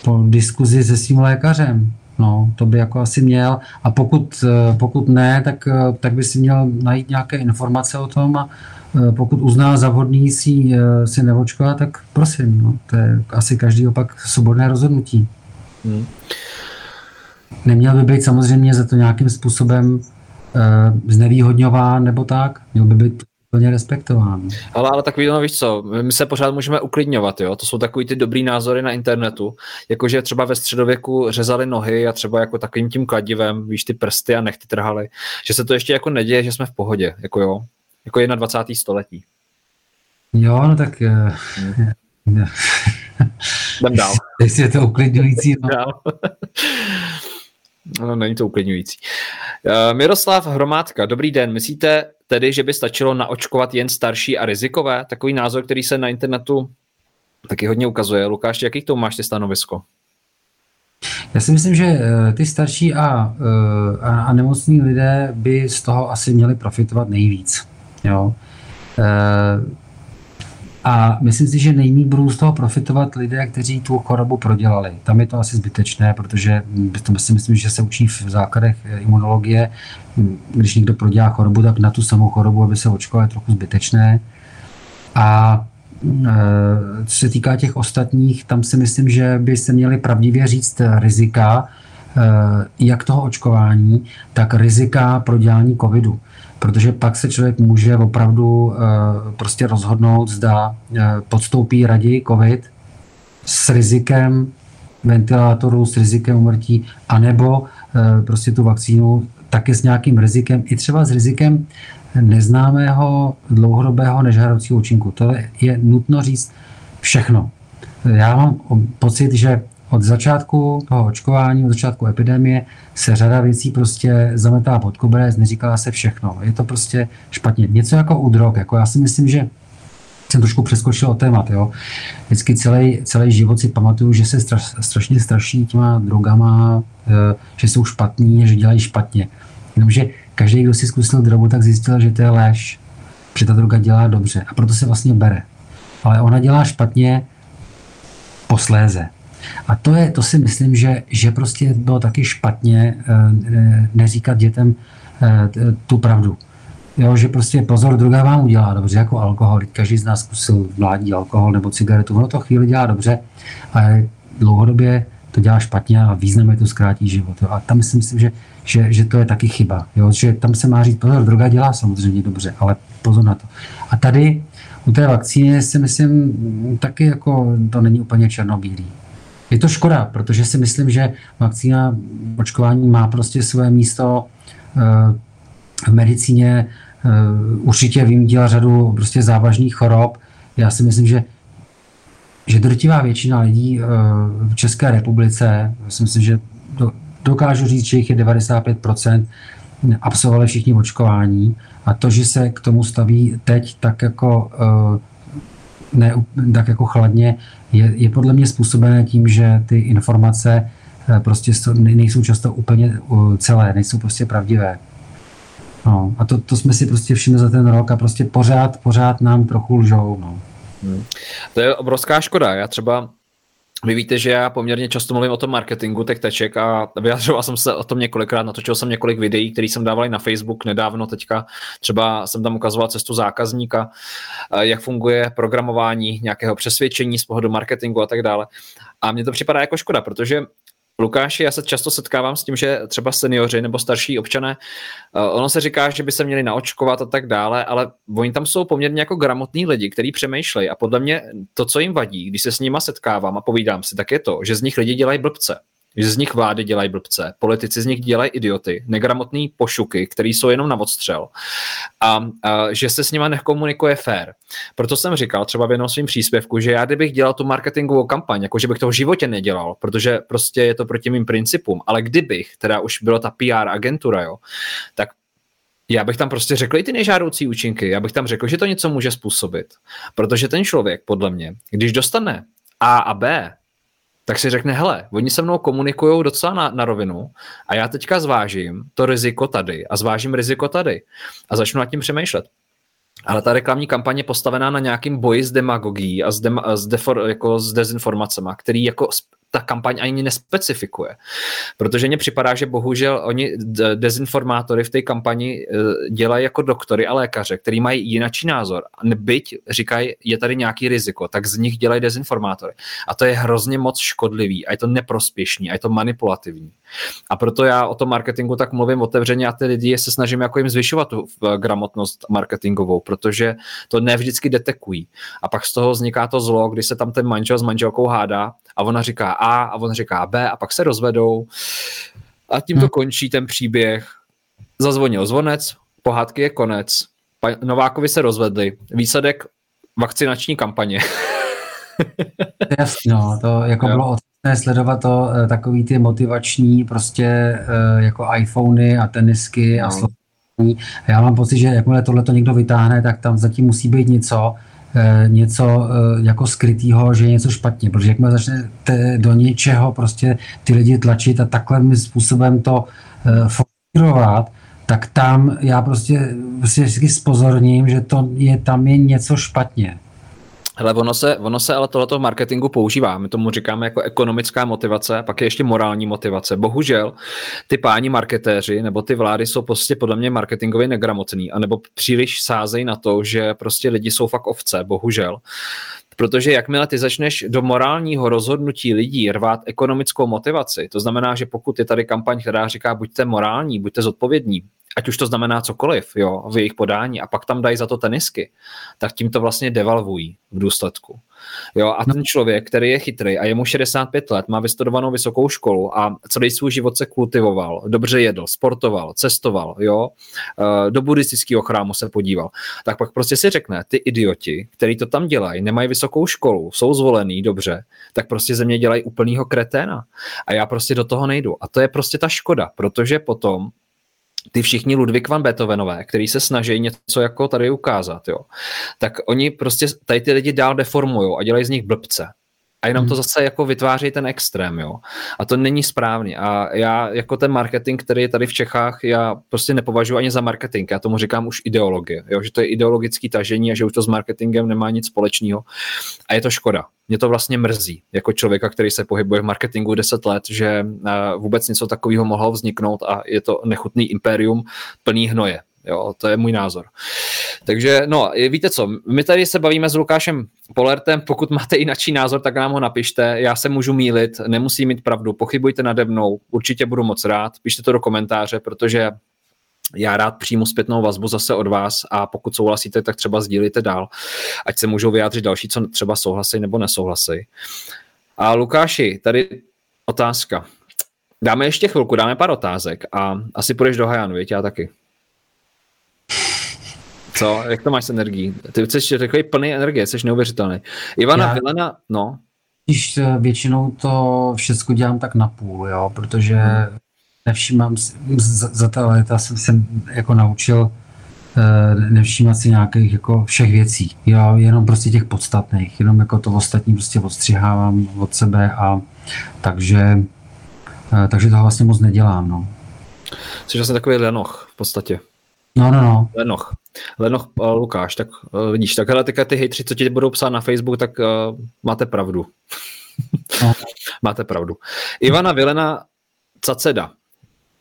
po diskuzi se svým lékařem. No, to by jako asi měl. A pokud, pokud ne, tak, tak by si měl najít nějaké informace o tom a pokud uzná za vhodný si, si neočkovat, tak prosím. No, to je asi každý opak svobodné rozhodnutí. Hmm. Neměl by být samozřejmě za to nějakým způsobem uh, znevýhodňován nebo tak. Měl by být plně respektován. Ale, ale takový, no víš co, my se pořád můžeme uklidňovat, jo, to jsou takový ty dobrý názory na internetu, jakože třeba ve středověku řezali nohy a třeba jako takovým tím kladivem, víš, ty prsty a nechty trhali, že se to ještě jako neděje, že jsme v pohodě, jako jo, jako 21. století. Jo, no tak... Hmm. Jdem dál. Jestli je to uklidňující. No. No, není to uklidňující. Uh, Miroslav Hromádka, dobrý den. Myslíte tedy, že by stačilo naočkovat jen starší a rizikové? Takový názor, který se na internetu taky hodně ukazuje. Lukáš, jaký to máš ty stanovisko? Já si myslím, že eh, ty starší a, eh, a, a nemocní lidé by z toho asi měli profitovat nejvíc. Jo? A myslím si, že nejmí budou z toho profitovat lidé, kteří tu chorobu prodělali. Tam je to asi zbytečné, protože to si myslím, že se učí v základech imunologie. Když někdo prodělá chorobu, tak na tu samou chorobu, aby se očkoval, je trochu zbytečné. A e, co se týká těch ostatních, tam si myslím, že by se měli pravdivě říct rizika, e, jak toho očkování, tak rizika prodělání covidu protože pak se člověk může opravdu eh, prostě rozhodnout, zda eh, podstoupí raději COVID s rizikem ventilátoru, s rizikem umrtí, anebo eh, prostě tu vakcínu taky s nějakým rizikem, i třeba s rizikem neznámého dlouhodobého nežádoucího účinku. To je nutno říct všechno. Já mám pocit, že od začátku toho očkování, od začátku epidemie se řada věcí prostě zametá pod koberec, neříká se všechno. Je to prostě špatně. Něco jako u drog. Jako já si myslím, že jsem trošku přeskočil o témat. Jo. Vždycky celý, celý život si pamatuju, že se straš, strašně straší těma drogama, eh, že jsou špatní, že dělají špatně. Jenomže každý, kdo si zkusil drogu, tak zjistil, že to je lež, že ta droga dělá dobře a proto se vlastně bere. Ale ona dělá špatně posléze. A to, je, to si myslím, že, že prostě bylo taky špatně eh, eh, neříkat dětem eh, tu pravdu. Jo, že prostě pozor, droga vám udělá dobře, jako alkohol. Každý z nás zkusil mládí alkohol nebo cigaretu, ono to chvíli dělá dobře, ale dlouhodobě to dělá špatně a významně to zkrátí život. Jo. A tam si myslím, že, že, že to je taky chyba. Jo. Že tam se má říct, pozor, droga dělá samozřejmě dobře, ale pozor na to. A tady u té vakcíny si myslím, taky jako to není úplně černobílý. Je to škoda, protože si myslím, že vakcína očkování má prostě své místo eh, v medicíně. Eh, určitě vím, dělá řadu prostě závažných chorob. Já si myslím, že že drtivá většina lidí eh, v České republice, si myslím, že dokážu říct, že jich je 95%, absolvovali všichni očkování a to, že se k tomu staví teď tak jako ne tak jako chladně, je, je podle mě způsobené tím, že ty informace eh, prostě nejsou často úplně celé, nejsou prostě pravdivé. No, a to, to jsme si prostě všimli za ten rok a prostě pořád, pořád nám trochu lžou. No. Hmm. To je obrovská škoda. Já třeba vy víte, že já poměrně často mluvím o tom marketingu těch teček a vyjadřoval jsem se o tom několikrát, natočil jsem několik videí, které jsem dával na Facebook nedávno teďka. Třeba jsem tam ukazoval cestu zákazníka, jak funguje programování nějakého přesvědčení z pohledu marketingu a tak dále. A mně to připadá jako škoda, protože Lukáši, já se často setkávám s tím, že třeba seniori nebo starší občané, eh, ono se říká, že by se měli naočkovat a tak dále, ale oni tam jsou poměrně jako gramotní lidi, kteří přemýšlejí. A podle mě to, co jim vadí, když se s nima setkávám a povídám si, tak je to, že z nich lidi dělají blbce že z nich vlády dělají blbce, politici z nich dělají idioty, negramotný pošuky, který jsou jenom na odstřel a, a že se s nima nekomunikuje fair. Proto jsem říkal třeba v jednom svým příspěvku, že já kdybych dělal tu marketingovou kampaň, jako že bych to v životě nedělal, protože prostě je to proti mým principům, ale kdybych, teda už byla ta PR agentura, jo, tak já bych tam prostě řekl i ty nežádoucí účinky. Já bych tam řekl, že to něco může způsobit. Protože ten člověk, podle mě, když dostane A a B, tak si řekne, hele, oni se mnou komunikují docela na, na rovinu a já teďka zvážím to riziko tady a zvážím riziko tady a začnu nad tím přemýšlet. Ale ta reklamní kampaně je postavená na nějakým boji s demagogií a s, dem, s, defor, jako s dezinformacemi, který jako ta kampaň ani nespecifikuje. Protože mně připadá, že bohužel oni dezinformátory v té kampani e, dělají jako doktory a lékaře, který mají jinačí názor. Byť říkají, je tady nějaký riziko, tak z nich dělají dezinformátory. A to je hrozně moc škodlivý a je to neprospěšný a je to manipulativní. A proto já o tom marketingu tak mluvím otevřeně a ty lidi se snažím jako jim zvyšovat tu gramotnost marketingovou, protože to ne vždycky detekují. A pak z toho vzniká to zlo, kdy se tam ten manžel s manželkou hádá a ona říká A a on říká B a pak se rozvedou a tím to hmm. končí ten příběh. Zazvonil zvonec, pohádky je konec, Novákovi se rozvedli, výsledek vakcinační kampaně. Jasně, no, to jako jo. bylo odstupné sledovat to, eh, takový ty motivační prostě eh, jako iPhony a tenisky no. a slovní. Já mám pocit, že jakmile tohle to někdo vytáhne, tak tam zatím musí být něco, něco eh, jako skrytého, že je něco špatně, protože jakmile začnete do něčeho prostě ty lidi tlačit a takhle způsobem to eh, fotografovat, tak tam já prostě si vždycky spozorním, že to je, tam je něco špatně. Hele, ono se, ono se ale tohleto v marketingu používá. My tomu říkáme jako ekonomická motivace, pak je ještě morální motivace. Bohužel ty páni marketéři nebo ty vlády jsou prostě podle mě marketingově negramotný, anebo příliš sázejí na to, že prostě lidi jsou fakt ovce, bohužel. Protože jakmile ty začneš do morálního rozhodnutí lidí rvát ekonomickou motivaci, to znamená, že pokud je tady kampaň, která říká buďte morální, buďte zodpovědní, ať už to znamená cokoliv jo, v jejich podání a pak tam dají za to tenisky, tak tím to vlastně devalvují v důsledku. Jo, a ten člověk, který je chytrý a je mu 65 let, má vystudovanou vysokou školu a celý svůj život se kultivoval, dobře jedl, sportoval, cestoval, jo, eh, do buddhistického chrámu se podíval, tak pak prostě si řekne, ty idioti, kteří to tam dělají, nemají vysokou školu, jsou zvolený dobře, tak prostě ze mě dělají úplnýho kreténa. A já prostě do toho nejdu. A to je prostě ta škoda, protože potom ty všichni Ludvík van Beethovenové, který se snaží něco jako tady ukázat, jo, tak oni prostě tady ty lidi dál deformují a dělají z nich blbce. A jenom to hmm. zase jako vytváří ten extrém, jo. A to není správný. A já jako ten marketing, který je tady v Čechách, já prostě nepovažuji ani za marketing. Já tomu říkám už ideologie, jo, že to je ideologický tažení a že už to s marketingem nemá nic společného. A je to škoda. Mě to vlastně mrzí, jako člověka, který se pohybuje v marketingu 10 let, že vůbec něco takového mohlo vzniknout a je to nechutný impérium plný hnoje. Jo, to je můj názor. Takže no, víte co, my tady se bavíme s Lukášem Polertem, pokud máte jiný názor, tak nám ho napište, já se můžu mílit, nemusí mít pravdu, pochybujte nade mnou, určitě budu moc rád, pište to do komentáře, protože já rád přijmu zpětnou vazbu zase od vás a pokud souhlasíte, tak třeba sdílíte dál, ať se můžou vyjádřit další, co třeba souhlasí nebo nesouhlasí. A Lukáši, tady otázka. Dáme ještě chvilku, dáme pár otázek a asi půjdeš do Hajanu, věď? Já taky. Co? Jak to máš s energií? Ty jsi takový plný energie, jsi neuvěřitelný. Ivana Já... Vilena, no. Když eh, většinou to všechno dělám tak na půl, jo, protože hmm. nevšímám, za, za ta léta jsem se jako naučil eh, nevšímat si nějakých jako všech věcí. Já jenom prostě těch podstatných, jenom jako to ostatní prostě odstřihávám od sebe a takže, eh, takže toho vlastně moc nedělám, no. Jsi vlastně takový lenoch v podstatě. No, no, no. Lenoch. Lenoch uh, Lukáš, tak uh, vidíš, tak hele, teďka ty hejtři, co ti budou psát na Facebook, tak uh, máte pravdu. no. máte pravdu. Ivana Vilena Caceda.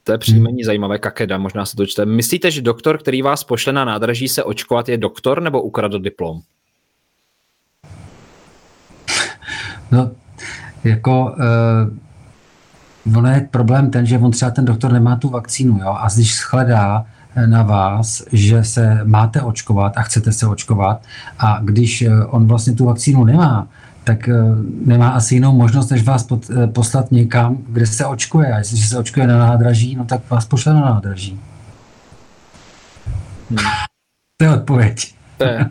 To je příjmení zajímavé, Kakeda, možná se to čte. Myslíte, že doktor, který vás pošle na nádraží se očkovat, je doktor nebo ukradl diplom? No, jako uh, ono je problém ten, že on třeba ten doktor nemá tu vakcínu, jo, a když shledá, na vás, že se máte očkovat a chcete se očkovat a když eh, on vlastně tu vakcínu nemá, tak eh, nemá asi jinou možnost, než vás pod, eh, poslat někam, kde se očkuje. A jestliže se očkuje na nádraží, no tak vás pošle na nádraží. Hmm. To je odpověď. To je.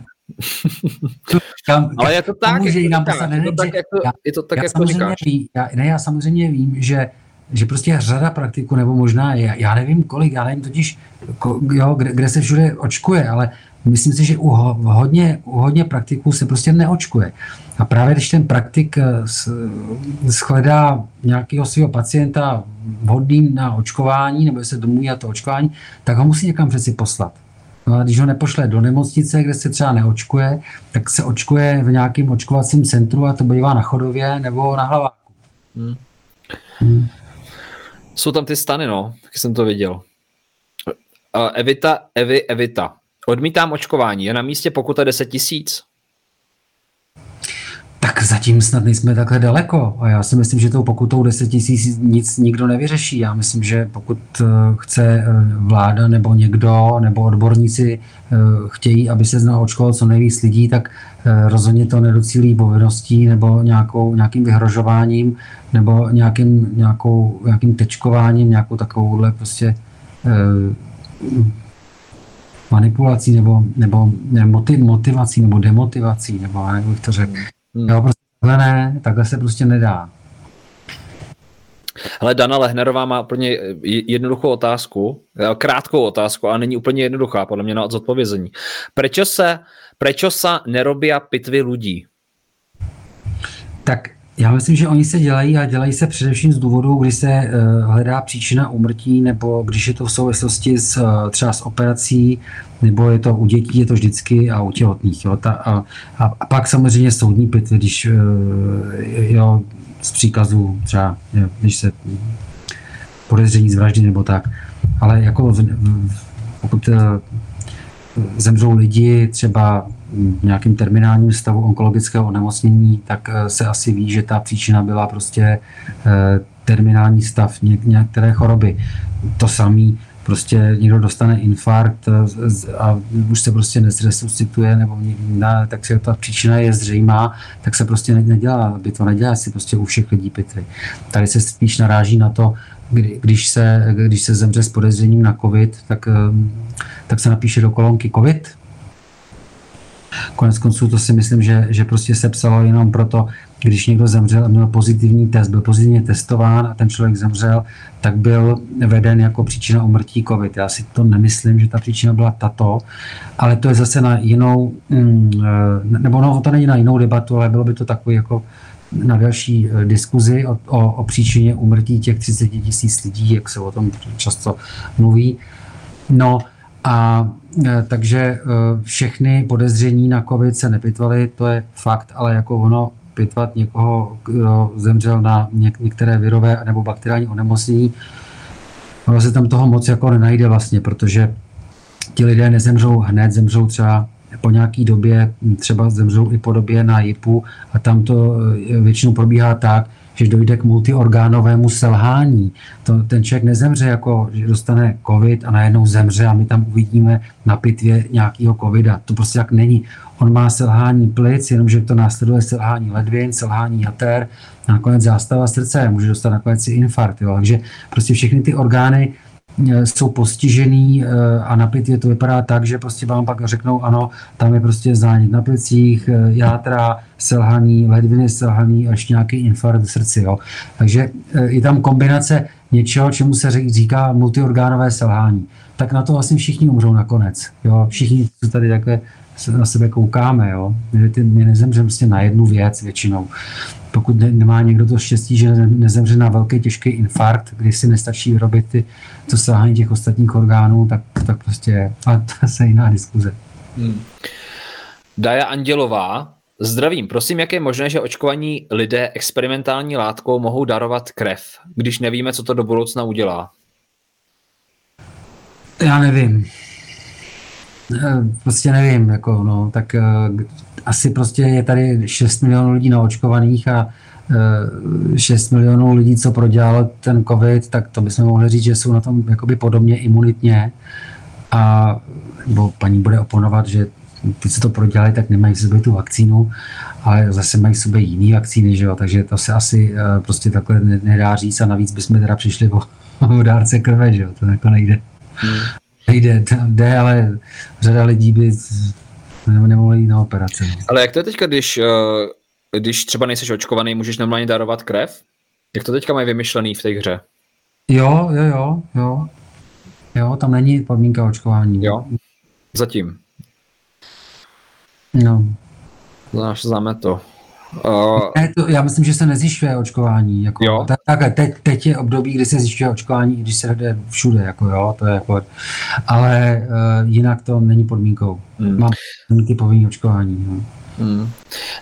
Kam, Ale je to tak, je, to tak, jak to, je to tak, já, jak to říkáš. Ví, já, ne, já samozřejmě vím, že že prostě řada praktiků, nebo možná, já, já nevím kolik, já nevím totiž, jo, kde, kde se všude očkuje, ale myslím si, že u hodně, u hodně praktiků se prostě neočkuje. A právě když ten praktik eh, shledá nějakého svého pacienta vhodným na očkování, nebo se domluví na to očkování, tak ho musí někam přeci poslat. No a když ho nepošle do nemocnice, kde se třeba neočkuje, tak se očkuje v nějakém očkovacím centru a to bývá na chodově nebo na hlaváku. Hmm. Hmm. Jsou tam ty stany, no, jak jsem to viděl. Uh, Evita, Evi, Evita. Odmítám očkování. Je na místě pokuta 10 tisíc? Tak zatím snad nejsme takhle daleko. A já si myslím, že tou pokutou 10 tisíc nic nikdo nevyřeší. Já myslím, že pokud eh, chce eh, vláda nebo někdo, nebo odborníci eh, chtějí, aby se znovu očkovalo co nejvíc lidí, tak rozhodně to nedocílí povinností nebo nějakou, nějakým vyhrožováním nebo nějakým, nějakou, nějakým tečkováním, nějakou takovouhle prostě manipulací nebo, nebo motivací nebo demotivací, nebo jak bych to řekl. Hmm. Jo, prostě takhle ne, takhle se prostě nedá. Ale Dana Lehnerová má úplně jednoduchou otázku, krátkou otázku, ale není úplně jednoduchá, podle mě na zodpovězení. Proč se, proč se nerobí pitvy lidí? Tak já myslím, že oni se dělají a dělají se především z důvodu, kdy se uh, hledá příčina úmrtí nebo když je to v souvislosti s, uh, třeba s operací nebo je to u dětí, je to vždycky a u těhotných. Jo, ta, a, a, a pak samozřejmě soudní pitvy, když uh, jo, z příkazu třeba, jo, když se podezření z vraždy nebo tak. Ale jako v, v, pokud uh, zemřou lidi třeba v terminálním stavu onkologického onemocnění, tak eh, se asi ví, že ta příčina byla prostě eh, terminální stav některé choroby. To samé prostě někdo dostane infarkt eh, a už se prostě nezresuscituje, nebo ne, tak si ta příčina je zřejmá, tak se prostě nedělá, aby to nedělá si prostě u všech lidí pitvy. Tady se spíš naráží na to, kdy, když, se, když se zemře s podezřením na COVID, tak, tak se napíše do kolonky COVID, Konec konců to si myslím, že, že prostě se psalo jenom proto, když někdo zemřel a měl pozitivní test, byl pozitivně testován a ten člověk zemřel, tak byl veden jako příčina umrtí COVID. Já si to nemyslím, že ta příčina byla tato, ale to je zase na jinou, mm, eh, nebo no, to není na jinou debatu, ale bylo by to takový jako na další eh, diskuzi o, o, o příčině umrtí těch 30 tisíc lidí, jak se o tom často mluví. No, a takže e, všechny podezření na COVID se nepitvaly, to je fakt, ale jako ono pitvat někoho, kdo zemřel na některé virové nebo bakteriální onemocnění, ono se tam toho moc jako nenajde vlastně, protože ti lidé nezemřou hned, zemřou třeba po nějaký době, třeba zemřou i po době na JIPu a tam to většinou probíhá tak, že dojde k multiorgánovému selhání. To, ten člověk nezemře jako, že dostane covid a najednou zemře a my tam uvidíme na pitvě nějakého covida. To prostě tak není. On má selhání plic, jenomže to následuje selhání ledvin, selhání jater, nakonec zástava srdce, může dostat nakonec i infarkt. Jo. Takže prostě všechny ty orgány jsou postižený eh, a na pitvě to vypadá tak, že prostě vám pak řeknou, ano, tam je prostě zánět na plicích, eh, játra, selhaný, ledviny selhaný až nějaký infarkt v srdci. Jo. Takže je tam kombinace něčeho, čemu se říká multiorgánové selhání. Tak na to vlastně všichni umřou nakonec. Jo. Všichni, co tady takhle na sebe koukáme. Jo. My, my nezemřeme prostě na jednu věc většinou pokud ne, nemá někdo to štěstí, že nezemře na velký těžký infarkt, kdy si nestačí vyrobit ty, to selhání těch ostatních orgánů, tak, tak prostě, a to je jiná diskuze. Hmm. Daja Andělová, zdravím, prosím, jak je možné, že očkovaní lidé experimentální látkou mohou darovat krev, když nevíme, co to do budoucna udělá? Já nevím. Eh, prostě nevím, jako no, tak eh, asi prostě je tady 6 milionů lidí naočkovaných a 6 eh, milionů lidí, co prodělalo ten covid, tak to bychom mohli říct, že jsou na tom jakoby podobně imunitně a nebo paní bude oponovat, že ty, co to prodělali, tak nemají v sobě tu vakcínu, ale zase mají v sobě jiný vakcíny, že jo? takže to se asi prostě takhle nedá říct a navíc bychom teda přišli o, o dárce krve, že jo? to jako nejde. Hmm nejde, jde, ale řada lidí by nemohli jít na operaci. No. Ale jak to je teďka, když, eh, když třeba nejseš očkovaný, můžeš normálně darovat krev? Jak to teďka mají vymyšlený v té hře? Jo, jo, jo, jo. Jo, tam není podmínka očkování. Jo, zatím. No. Znáš, známe to. Uh, ne, to, já myslím, že se nezjišťuje očkování. Jako, jo. Tak, tak teď, teď je období, kdy se zjišťuje očkování, když se jde všude. Jako, jo, to je jako, ale uh, jinak to není podmínkou. Hmm. Mám podmínky povinný očkování. No. Hmm.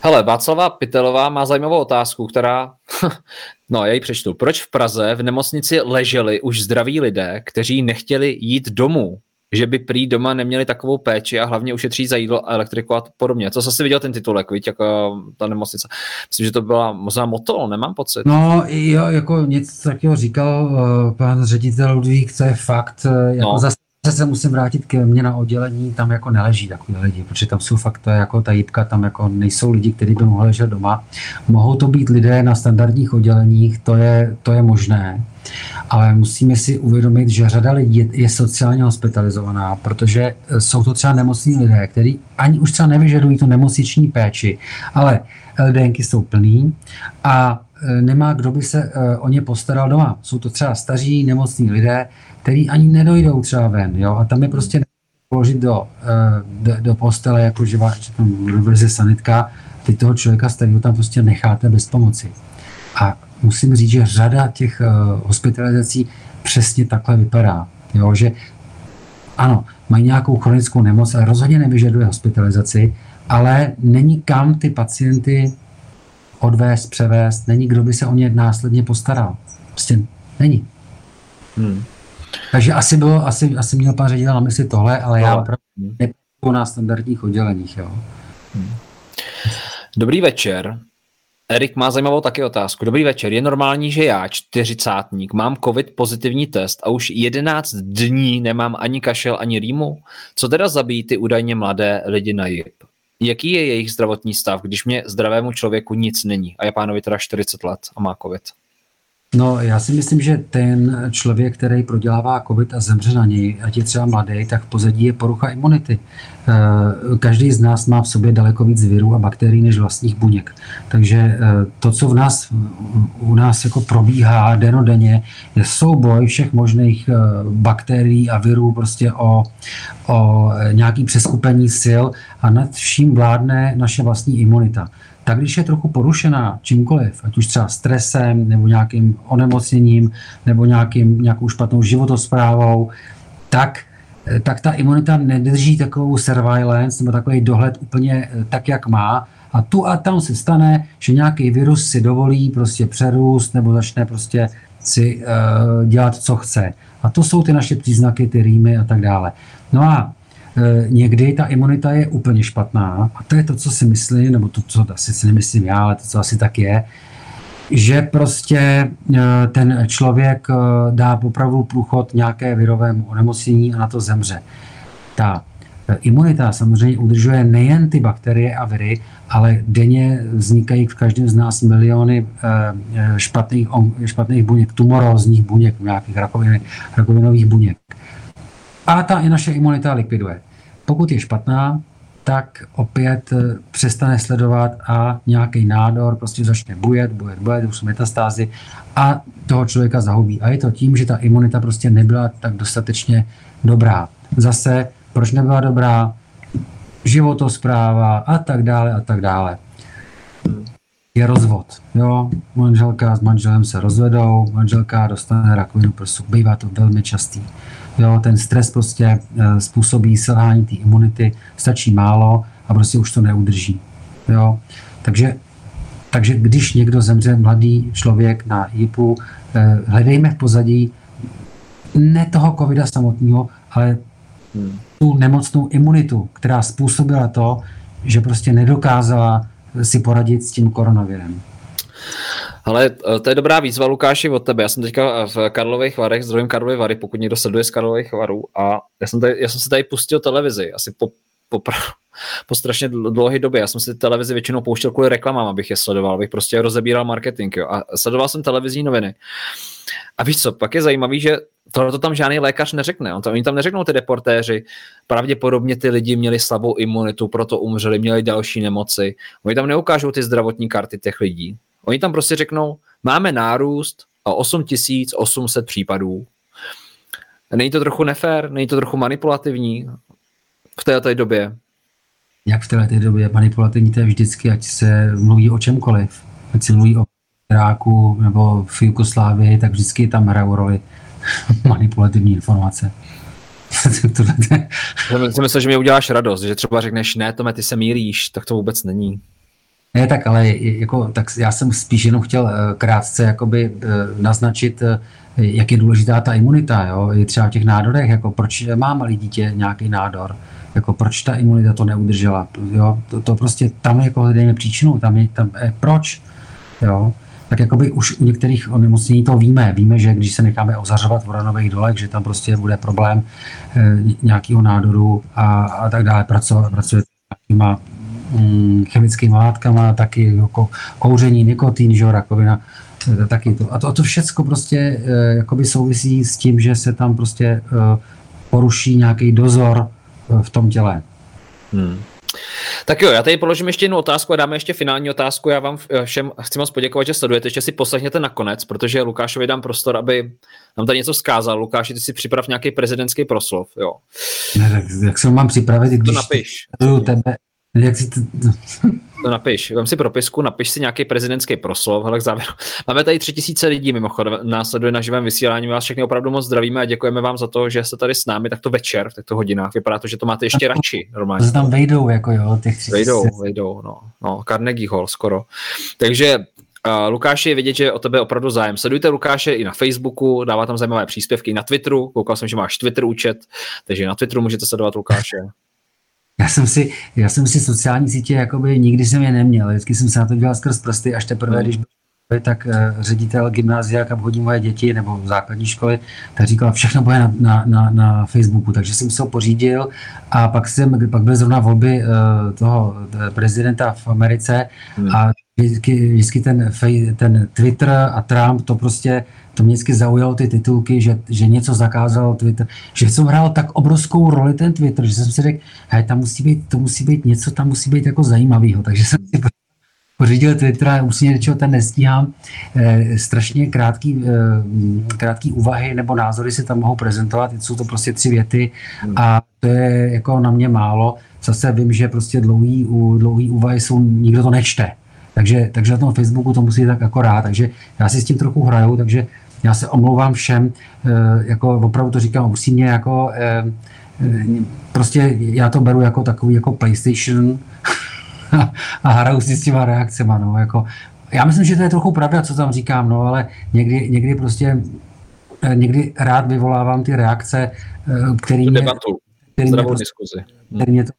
Hele, Václava Pitelová má zajímavou otázku, která, no já ji přečtu. Proč v Praze v nemocnici leželi už zdraví lidé, kteří nechtěli jít domů? Že by prý doma neměli takovou péči a hlavně ušetří za jídlo a elektriku a podobně. Co jsi viděl ten titulek, víš, jako ta nemocnice. Myslím, že to byla možná motol, nemám pocit. No, jo, jako něco takového říkal uh, pan ředitel Ludvík, to je fakt, uh, jako no. zase se musím vrátit ke mně na oddělení, tam jako neleží takový lidi, protože tam jsou fakt, to je jako ta jípka, tam jako nejsou lidi, kteří by mohli ležet doma. Mohou to být lidé na standardních odděleních, to je, to je možné, ale musíme si uvědomit, že řada lidí je sociálně hospitalizovaná, protože jsou to třeba nemocní lidé, kteří ani už třeba nevyžadují tu nemocniční péči, ale LDNky jsou plný a nemá kdo by se e, o ně postaral doma. Jsou to třeba staří nemocní lidé, který ani nedojdou třeba ven, jo, a tam je prostě položit do, eh, do, do postele, jako že, vleze sanitka, ty toho člověka starého tam prostě necháte bez pomoci. A musím říct, že řada těch hospitalizací přesně takhle vypadá. Jo, že ano, mají nějakou chronickou nemoc, ale rozhodně nevyžaduje hospitalizaci, ale není kam ty pacienty odvést, převést, není kdo by se o ně následně postaral. Prostě není. Hmm. Takže asi, bylo, asi, asi měl pan ředitel na mysli tohle, ale já opravdu nepracuji na standardních odděleních. Jo. Hmm. Dobrý večer. Erik má zajímavou taky otázku. Dobrý večer. Je normální, že já, čtyřicátník, mám covid pozitivní test a už 11 dní nemám ani kašel, ani rýmu? Co teda zabíjí ty údajně mladé lidi na JIP? Jaký je jejich zdravotní stav, když mě zdravému člověku nic není a je pánovi teda 40 let a má covid? No, já si myslím, že ten člověk, který prodělává COVID a zemře na něj, ať je třeba mladý, tak v pozadí je porucha imunity. Eh, každý z nás má v sobě daleko víc virů a bakterií než vlastních buněk. Takže eh, to, co v nás, u nás jako probíhá denodenně, je souboj všech možných eh, bakterií a virů prostě o, o nějaký přeskupení sil a nad vším vládne naše vlastní imunita tak když je trochu porušená čímkoliv, ať už třeba stresem, nebo nějakým onemocněním, nebo nějakým, nějakou špatnou životosprávou, tak, tak ta imunita nedrží takovou surveillance nebo takový dohled úplně eh, tak, jak má. A tu a tam se stane, že nějaký virus si dovolí prostě přerůst nebo začne prostě si uh, dělat, co chce. A to jsou ty naše příznaky, ty rýmy a tak dále. No a někdy ta imunita je úplně špatná a to je to, co si myslím, nebo to, co asi si nemyslím já, ale to, co asi tak je, že prostě ten člověk dá opravdu průchod nějaké virovému onemocnění a na to zemře. Ta Imunita samozřejmě udržuje nejen ty bakterie a viry, ale denně vznikají v každém z nás miliony eh, eh, špatných, špatných buněk, tumorózních buněk, nějakých rakovin, rakovinových buněk. A ta i naše imunita likviduje. Pokud je špatná, tak opět eh, přestane sledovat a nějaký nádor prostě začne bujet, bujet, bujet, už jsou metastázy a toho člověka zahubí. A je to tím, že ta imunita prostě nebyla tak dostatečně dobrá. Zase proč nebyla dobrá, životospráva a tak dále a tak dále. Je rozvod. Jo? Manželka s manželem se rozvedou, manželka dostane rakovinu prsu. Bývá to velmi častý. Jo? Ten stres prostě e, způsobí selhání té imunity, stačí málo a prostě už to neudrží. Jo? Takže, takže když někdo zemře, mladý člověk na JIPu, e, hledejme v pozadí ne toho covida samotného, ale hmm tu nemocnou imunitu, která způsobila to, že prostě nedokázala si poradit s tím koronavirem. Ale eh, to je dobrá výzva, Lukáši, od tebe. Já jsem teďka v Karlových Varech, zdrojím Karlovy Vary, pokud někdo sleduje z Karlových Varů. A já jsem, tady, já jsem si tady pustil televizi, asi po, po, po strašně dlouhé době. Já jsem si televizi většinou pouštěl kvůli reklamám, abych je sledoval, abych prostě rozebíral marketing. Jo. A sledoval jsem televizní noviny. A víš co, pak je zajímavý, že tohle to tam žádný lékař neřekne. On to, oni tam neřeknou ty reportéři. Pravděpodobně ty lidi měli slabou imunitu, proto umřeli, měli další nemoci. Oni tam neukážou ty zdravotní karty těch lidí. Oni tam prostě řeknou, máme nárůst o 8800 případů. Není to trochu nefér? Není to trochu manipulativní v této době? Jak v této době manipulativní to je vždycky, ať se mluví o čemkoliv. Ať se mluví o Iráku nebo v Jugoslávii, tak vždycky tam hrajou roli manipulativní informace. Já si myslím, že mi uděláš radost, že třeba řekneš, ne, Tome, ty se míríš, tak to vůbec není. Ne, tak ale jako, tak já jsem spíš jenom chtěl eh, krátce jakoby eh, naznačit, eh, jak je důležitá ta imunita, jo? I třeba v těch nádorech, jako proč má malý dítě nějaký nádor, jako proč ta imunita to neudržela, jo? To, to prostě tam jako hledejme příčinu, tam je, tam, eh, proč, jo? tak jakoby už u některých onemocnění to víme. Víme, že když se necháme ozařovat v uranových dolech, že tam prostě bude problém e, nějakého nádoru a, a tak dále. Pracovat, pracuje nějakýma mm, chemickými látkama, taky jako kouření, nikotin, že rakovina, e, taky to. A to, a to všecko prostě e, jakoby souvisí s tím, že se tam prostě e, poruší nějaký dozor v tom těle. Hmm. Tak jo, já tady položím ještě jednu otázku a dáme ještě finální otázku. Já vám eh, všem chci moc poděkovat, že sledujete, ještě si poslechněte nakonec, protože Lukášovi dám prostor, aby nám tady něco zkázal. Lukáši, ty si připrav nějaký prezidentský proslov, jo. Ne, tak jak se mám připravit, když to napiš. tebe, jak si to... to napiš, vem si propisku, napiš si nějaký prezidentský proslov, hele k závěru. Máme tady tři tisíce lidí mimochodem, následuje na živém vysílání, my vás všechny opravdu moc zdravíme a děkujeme vám za to, že jste tady s námi takto večer v těchto hodinách. Vypadá to, že to máte ještě radši normálně. To tam vejdou, jako jo, těch tři Vejdou, vejdou, no, no, Carnegie Hall skoro. Takže Uh, Lukáši je vidět, že o tebe opravdu zájem. Sledujte Lukáše i na Facebooku, dává tam zajímavé příspěvky i na Twitteru. Koukal jsem, že máš Twitter účet, takže na Twitteru můžete sledovat Lukáše. Já jsem si, já jsem si sociální sítě, jakoby nikdy jsem je neměl. Vždycky jsem se na to dělal skrz prsty, až teprve, hmm. když byl tak uh, ředitel gymnázia, kam hodí moje děti, nebo základní školy, tak říkal, všechno bude na, na, na, na Facebooku. Takže jsem se ho pořídil a pak, jsem, pak byly zrovna volby uh, toho eh, prezidenta v Americe a vždycky, vždycky ten, ten Twitter a Trump to prostě to mě vždycky zaujalo ty titulky, že, že něco zakázal Twitter, že jsem hrál tak obrovskou roli ten Twitter, že jsem si řekl, hej, tam musí být, to musí být něco, tam musí být jako zajímavého, takže jsem si pořídil Twitter a úplně něčeho ten nestíhám. E, strašně krátký, e, krátký úvahy nebo názory si tam mohou prezentovat, jsou to prostě tři věty a to je jako na mě málo. Zase vím, že prostě dlouhý, dlouhý úvahy jsou, nikdo to nečte. Takže, takže na tom Facebooku to musí tak akorát, takže já si s tím trochu hraju, takže já se omlouvám všem, eh, jako opravdu to říkám upřímně, jako eh, eh, prostě já to beru jako takový jako PlayStation a hraju si s těma reakcema, no, jako. Já myslím, že to je trochu pravda, co tam říkám, no, ale někdy, někdy prostě někdy rád vyvolávám ty reakce, který mě, zdravou prostě, diskuzi. Mě to,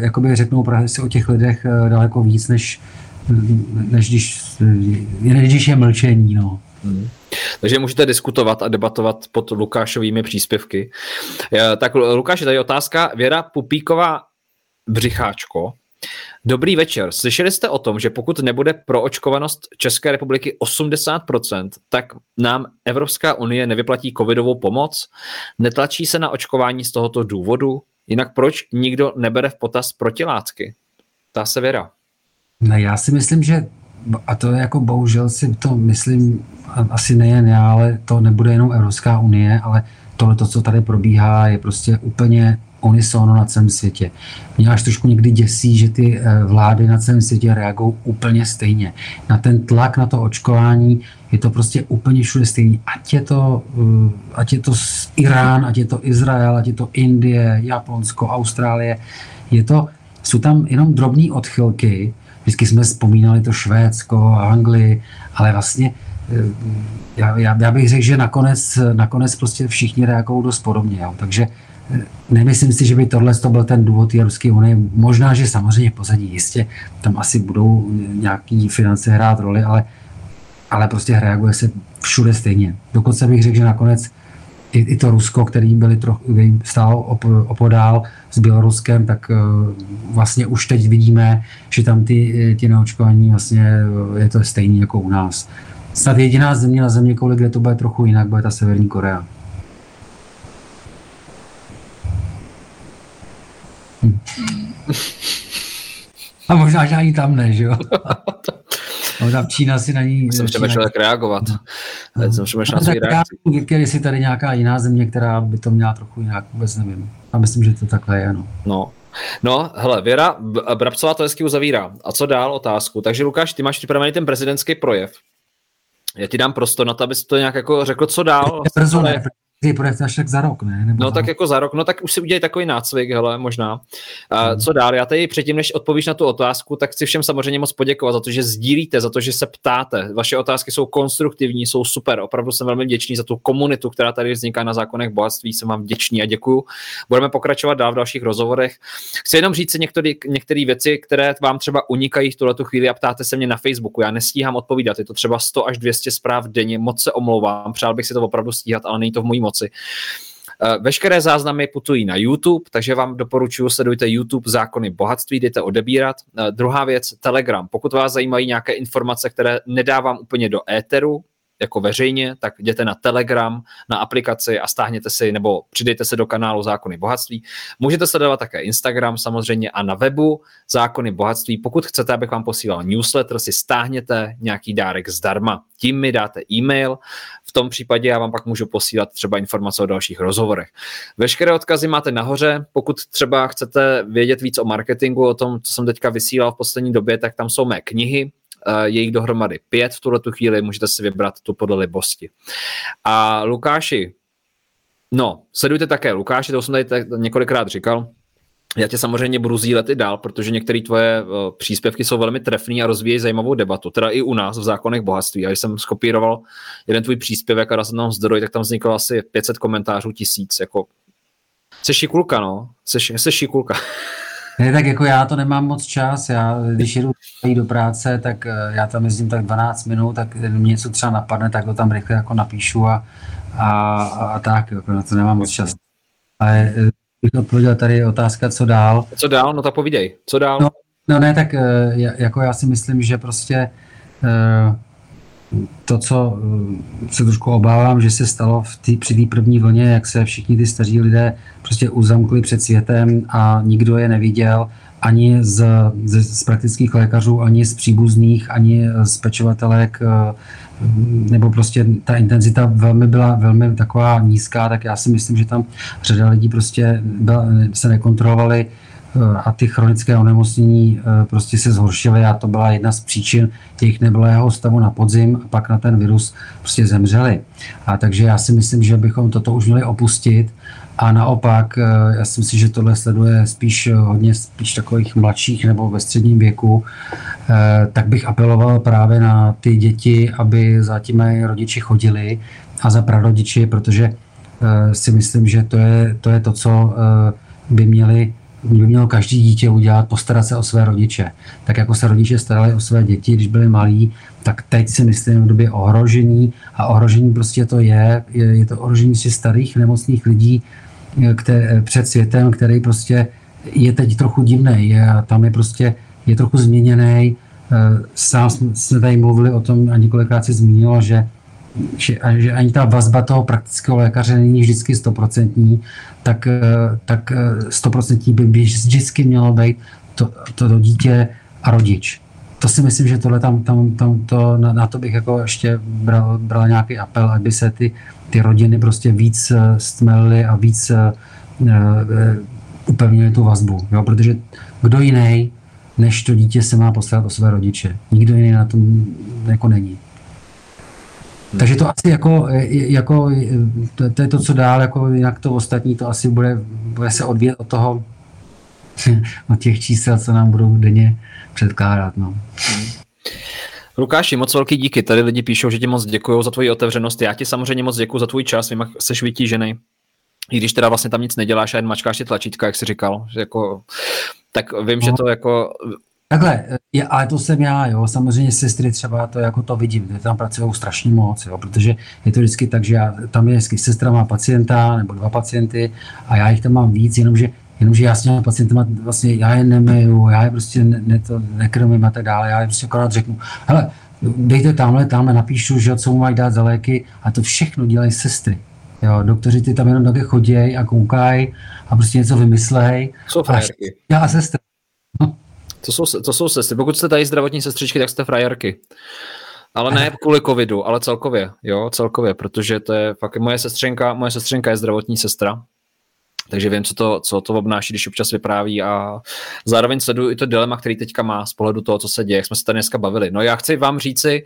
jakoby řeknou právě si o těch lidech daleko víc, než, než, když, než když je mlčení. No. Hmm. Takže můžete diskutovat a debatovat pod Lukášovými příspěvky. Tak Lukáš, tady otázka. Věra Pupíková Břicháčko. Dobrý večer. Slyšeli jste o tom, že pokud nebude proočkovanost České republiky 80%, tak nám Evropská unie nevyplatí covidovou pomoc? Netlačí se na očkování z tohoto důvodu? Jinak proč nikdo nebere v potaz protilátky? Ta se Věra. No já si myslím, že a to je jako bohužel si to myslím, asi nejen já, ale to nebude jenom Evropská unie, ale tohle, to, co tady probíhá, je prostě úplně unisono na celém světě. Mě až trošku někdy děsí, že ty eh, vlády na celém světě reagují úplně stejně. Na ten tlak na to očkování je to prostě úplně všude stejný. Ať je to, eh, ať je to Irán, ať je to Izrael, ať je to Indie, Japonsko, Austrálie. Je to, jsou tam jenom drobné odchylky, Vždycky jsme vzpomínali to Švédsko, Anglii, ale vlastně eh, já, já, já bych řekl, že nakonec, nakonec prostě všichni reagují dost podobně. Jo. Takže eh, nemyslím si, že by tohle to byl ten důvod té Ruské unie. Možná, že samozřejmě pozadí jistě, tam asi budou nějaký finance hrát roli, ale, ale prostě reaguje se všude stejně. Dokonce bych řekl, že nakonec i, i to Rusko, který byli trochu, stál op, opodál s Běloruskem, tak uh, vlastně už teď vidíme, že tam ty, ty neočkování vlastně eh, je to stejný jako u nás. Snad jediná země na země kolik, kde to bude trochu jinak, bude ta Severní Korea. Hm. A možná, že ani tam ne, že jo? No, tam Čína si na ní... Jsem přemýšlel, jak reagovat. No. Jsem přemýšlel na svůj reakci. Jestli tady nějaká jiná země, která by to měla trochu jinak, vůbec nevím. A myslím, že to takhle je, no. No, No, hele, Věra Brabcová to hezky uzavírá. A co dál otázku? Takže Lukáš, ty máš připravený ten prezidentský projev. Já ti dám prostor na to, abys to nějak jako řekl, co dál. Brzo ne, ty projekt až tak za rok, ne? Nebo no tak rok. jako za rok, no tak už si udělej takový nácvik, hele, možná. A hmm. co dál? Já tady předtím, než odpovíš na tu otázku, tak chci všem samozřejmě moc poděkovat za to, že sdílíte, za to, že se ptáte. Vaše otázky jsou konstruktivní, jsou super. Opravdu jsem velmi vděčný za tu komunitu, která tady vzniká na zákonech bohatství. Jsem vám vděčný a děkuju. Budeme pokračovat dál v dalších rozhovorech. Chci jenom říct si některé věci, které vám třeba unikají v tuhle chvíli a ptáte se mě na Facebooku. Já nestíhám odpovídat. Je to třeba 100 až 200 zpráv denně. Moc se omlouvám. Přál bych si to opravdu stíhat, ale není to v mojí moci. Eh, veškeré záznamy putují na YouTube, takže vám doporučuji, sledujte YouTube Zákony bohatství, jdete odebírat. Eh, druhá věc, Telegram. Pokud vás zajímají nějaké informace, které nedávám úplně do éteru, jako veřejně, tak jděte na Telegram, na aplikaci a stáhněte si nebo přidejte se do kanálu Zákony bohatství. Můžete sledovat také Instagram samozřejmě a na webu Zákony bohatství. Pokud chcete, abych vám posílal newsletter, si stáhněte nějaký dárek zdarma. Tím mi dáte e-mail, v tom případě já vám pak můžu posílat třeba informace o dalších rozhovorech. Veškeré odkazy máte nahoře, pokud třeba chcete vědět víc o marketingu, o tom, co jsem teďka vysílal v poslední době, tak tam jsou mé knihy, je jich dohromady pět v tuhle tu chvíli, můžete si vybrat tu podle libosti. A Lukáši, no, sledujte také Lukáši, to jsem tady tak několikrát říkal, já tě samozřejmě budu sdílet i dál, protože některé tvoje uh, příspěvky jsou velmi trefné a rozvíjejí zajímavou debatu, teda i u nás v zákonech bohatství. Když jsem skopíroval jeden tvůj příspěvek a dal jsem zdroj, tak tam vzniklo asi 500 komentářů, tisíc. Jako... Jsi šikulka, no. Jsi, jsi šikulka. Ne, tak jako já to nemám moc čas, já když jedu do práce, tak eh, já tam jezdím tak 12 minut, tak mě něco třeba napadne, tak to tam rychle jako napíšu a, a, a tak, jako na to nemám moc čas. Ale eh, bych odpověděl tady otázka, co dál. Co dál? No tak povídej, co dál? No, no ne, tak eh, jako já si myslím, že prostě to, co eh, se trošku obávám, že se stalo v tý, při té první vlně, jak se všichni ty staří lidé prostě uzamkli před světem a nikdo je neviděl, ani z, z, z praktických lékařů, ani z příbuzných, ani z pečovatelek, eh, nebo prostě ta intenzita velmi byla velmi taková nízká, tak já si myslím, že tam řada lidí prostě byla, se nekontrolovali a ty chronické onemocnění eh, prostě se zhoršily a to byla jedna z příčin těch neblého stavu na podzim a pak na ten virus prostě zemřeli. A takže já si myslím, že bychom toto už měli opustit a naopak, eh, já si myslím, že tohle sleduje spíš hodně spíš takových mladších nebo ve středním věku, tak bych apeloval právě na ty děti, aby za těmi rodiči chodili a za prarodiči, protože si myslím, že to je to, je to co by měli by mělo každý dítě udělat, postarat se o své rodiče. Tak jako se rodiče starali o své děti, když byli malí, tak teď si myslím v době ohrožení a ohrožení prostě to je, je, to ohrožení si starých nemocných lidí které, před světem, který prostě je teď trochu divný. Je, tam je prostě je trochu změněný. Eh, sám jsme tady mluvili o tom a několikrát si zmínilo, že že, že ani ta vazba toho praktického lékaře není vždycky stoprocentní, tak, eh, tak eh, stoprocentní by, vždycky mělo být to, to, to dítě a rodič. To si myslím, že tohle tam, tam, tam to, na, na to bych jako ještě bral, bral nějaký apel, aby se ty, ty rodiny prostě víc stmelily a víc uh, upevnili tu vazbu. Jo? Protože kdo jiný než to dítě se má postarat o své rodiče. Nikdo jiný na tom jako není. Takže to asi jako, jako to, to je to, co dál, jako jinak to ostatní, to asi bude, bude se odvíjet od toho, od těch čísel, co nám budou denně předkládat. No. Lukáši, moc velký díky. Tady lidi píšou, že ti moc děkuji za tvoji otevřenost. Já ti samozřejmě moc děkuji za tvůj čas. Vím, jak jsi vytížený. I když teda vlastně tam nic neděláš a jen mačkáš ty tlačítka, jak jsi říkal, že jako tak vím, no. že to jako... Takhle, je, ale to jsem já, jo, samozřejmě sestry třeba to jako to vidím, že tam pracují strašně moc, jo, protože je to vždycky tak, že já, tam je vždycky sestra má pacienta nebo dva pacienty a já jich tam mám víc, jenomže jenomže já s těmi pacientama vlastně, já je nemiju, já je prostě ne, ne to nekrmím a tak dále, já je prostě akorát řeknu, hele, dejte tamhle, tamhle napíšu, že co mu mají dát za léky a to všechno dělají sestry. Jo, doktoři ty tam jenom také chodí a koukají a prostě něco vymyslej. Jsou frajerky. Já a sestra. To jsou, to jsou sestry. Pokud jste tady zdravotní sestřičky, tak jste frajerky. Ale ne kvůli covidu, ale celkově, jo, celkově, protože to je fakt, moje sestřenka, moje sestřenka je zdravotní sestra, takže vím, co to, co to obnáší, když občas vypráví a zároveň sleduju i to dilema, který teďka má z pohledu toho, co se děje, jak jsme se tady dneska bavili. No já chci vám říci,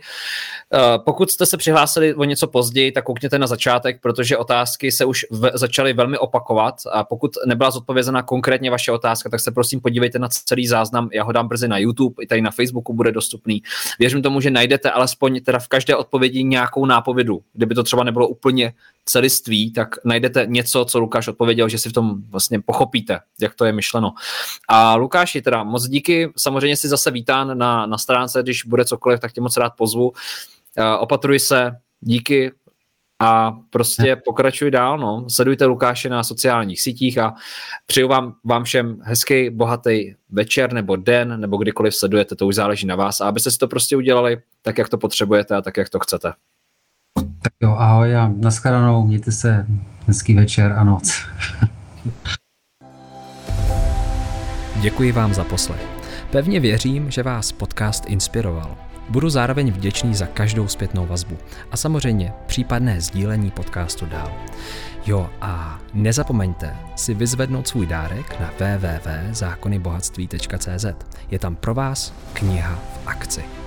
eh, pokud jste se přihlásili o něco později, tak koukněte na začátek, protože otázky se už v, začaly velmi opakovat a pokud nebyla zodpovězena konkrétně vaše otázka, tak se prosím podívejte na celý záznam, já ho dám brzy na YouTube, i tady na Facebooku bude dostupný. Věřím tomu, že najdete alespoň teda v každé odpovědi nějakou nápovědu, kdyby to třeba nebylo úplně celiství, tak najdete něco, co Lukáš odpověděl, že si v tom vlastně pochopíte, jak to je myšleno. A Lukáši, teda moc díky, samozřejmě si zase vítán na, na stránce, když bude cokoliv, tak tě moc rád pozvu. Uh, opatruj se, díky a prostě pokračuj dál, no. Sledujte Lukáše na sociálních sítích a přeju vám, vám všem hezký, bohatý večer nebo den, nebo kdykoliv sledujete, to už záleží na vás a abyste si to prostě udělali tak, jak to potřebujete a tak, jak to chcete. Tak jo, ahoj a nashledanou, mějte se, hezký večer a noc. Děkuji vám za poslech. Pevně věřím, že vás podcast inspiroval. Budu zároveň vděčný za každou zpětnou vazbu a samozřejmě případné sdílení podcastu dál. Jo a nezapomeňte si vyzvednout svůj dárek na www.zákonybohatství.cz. Je tam pro vás kniha v akci.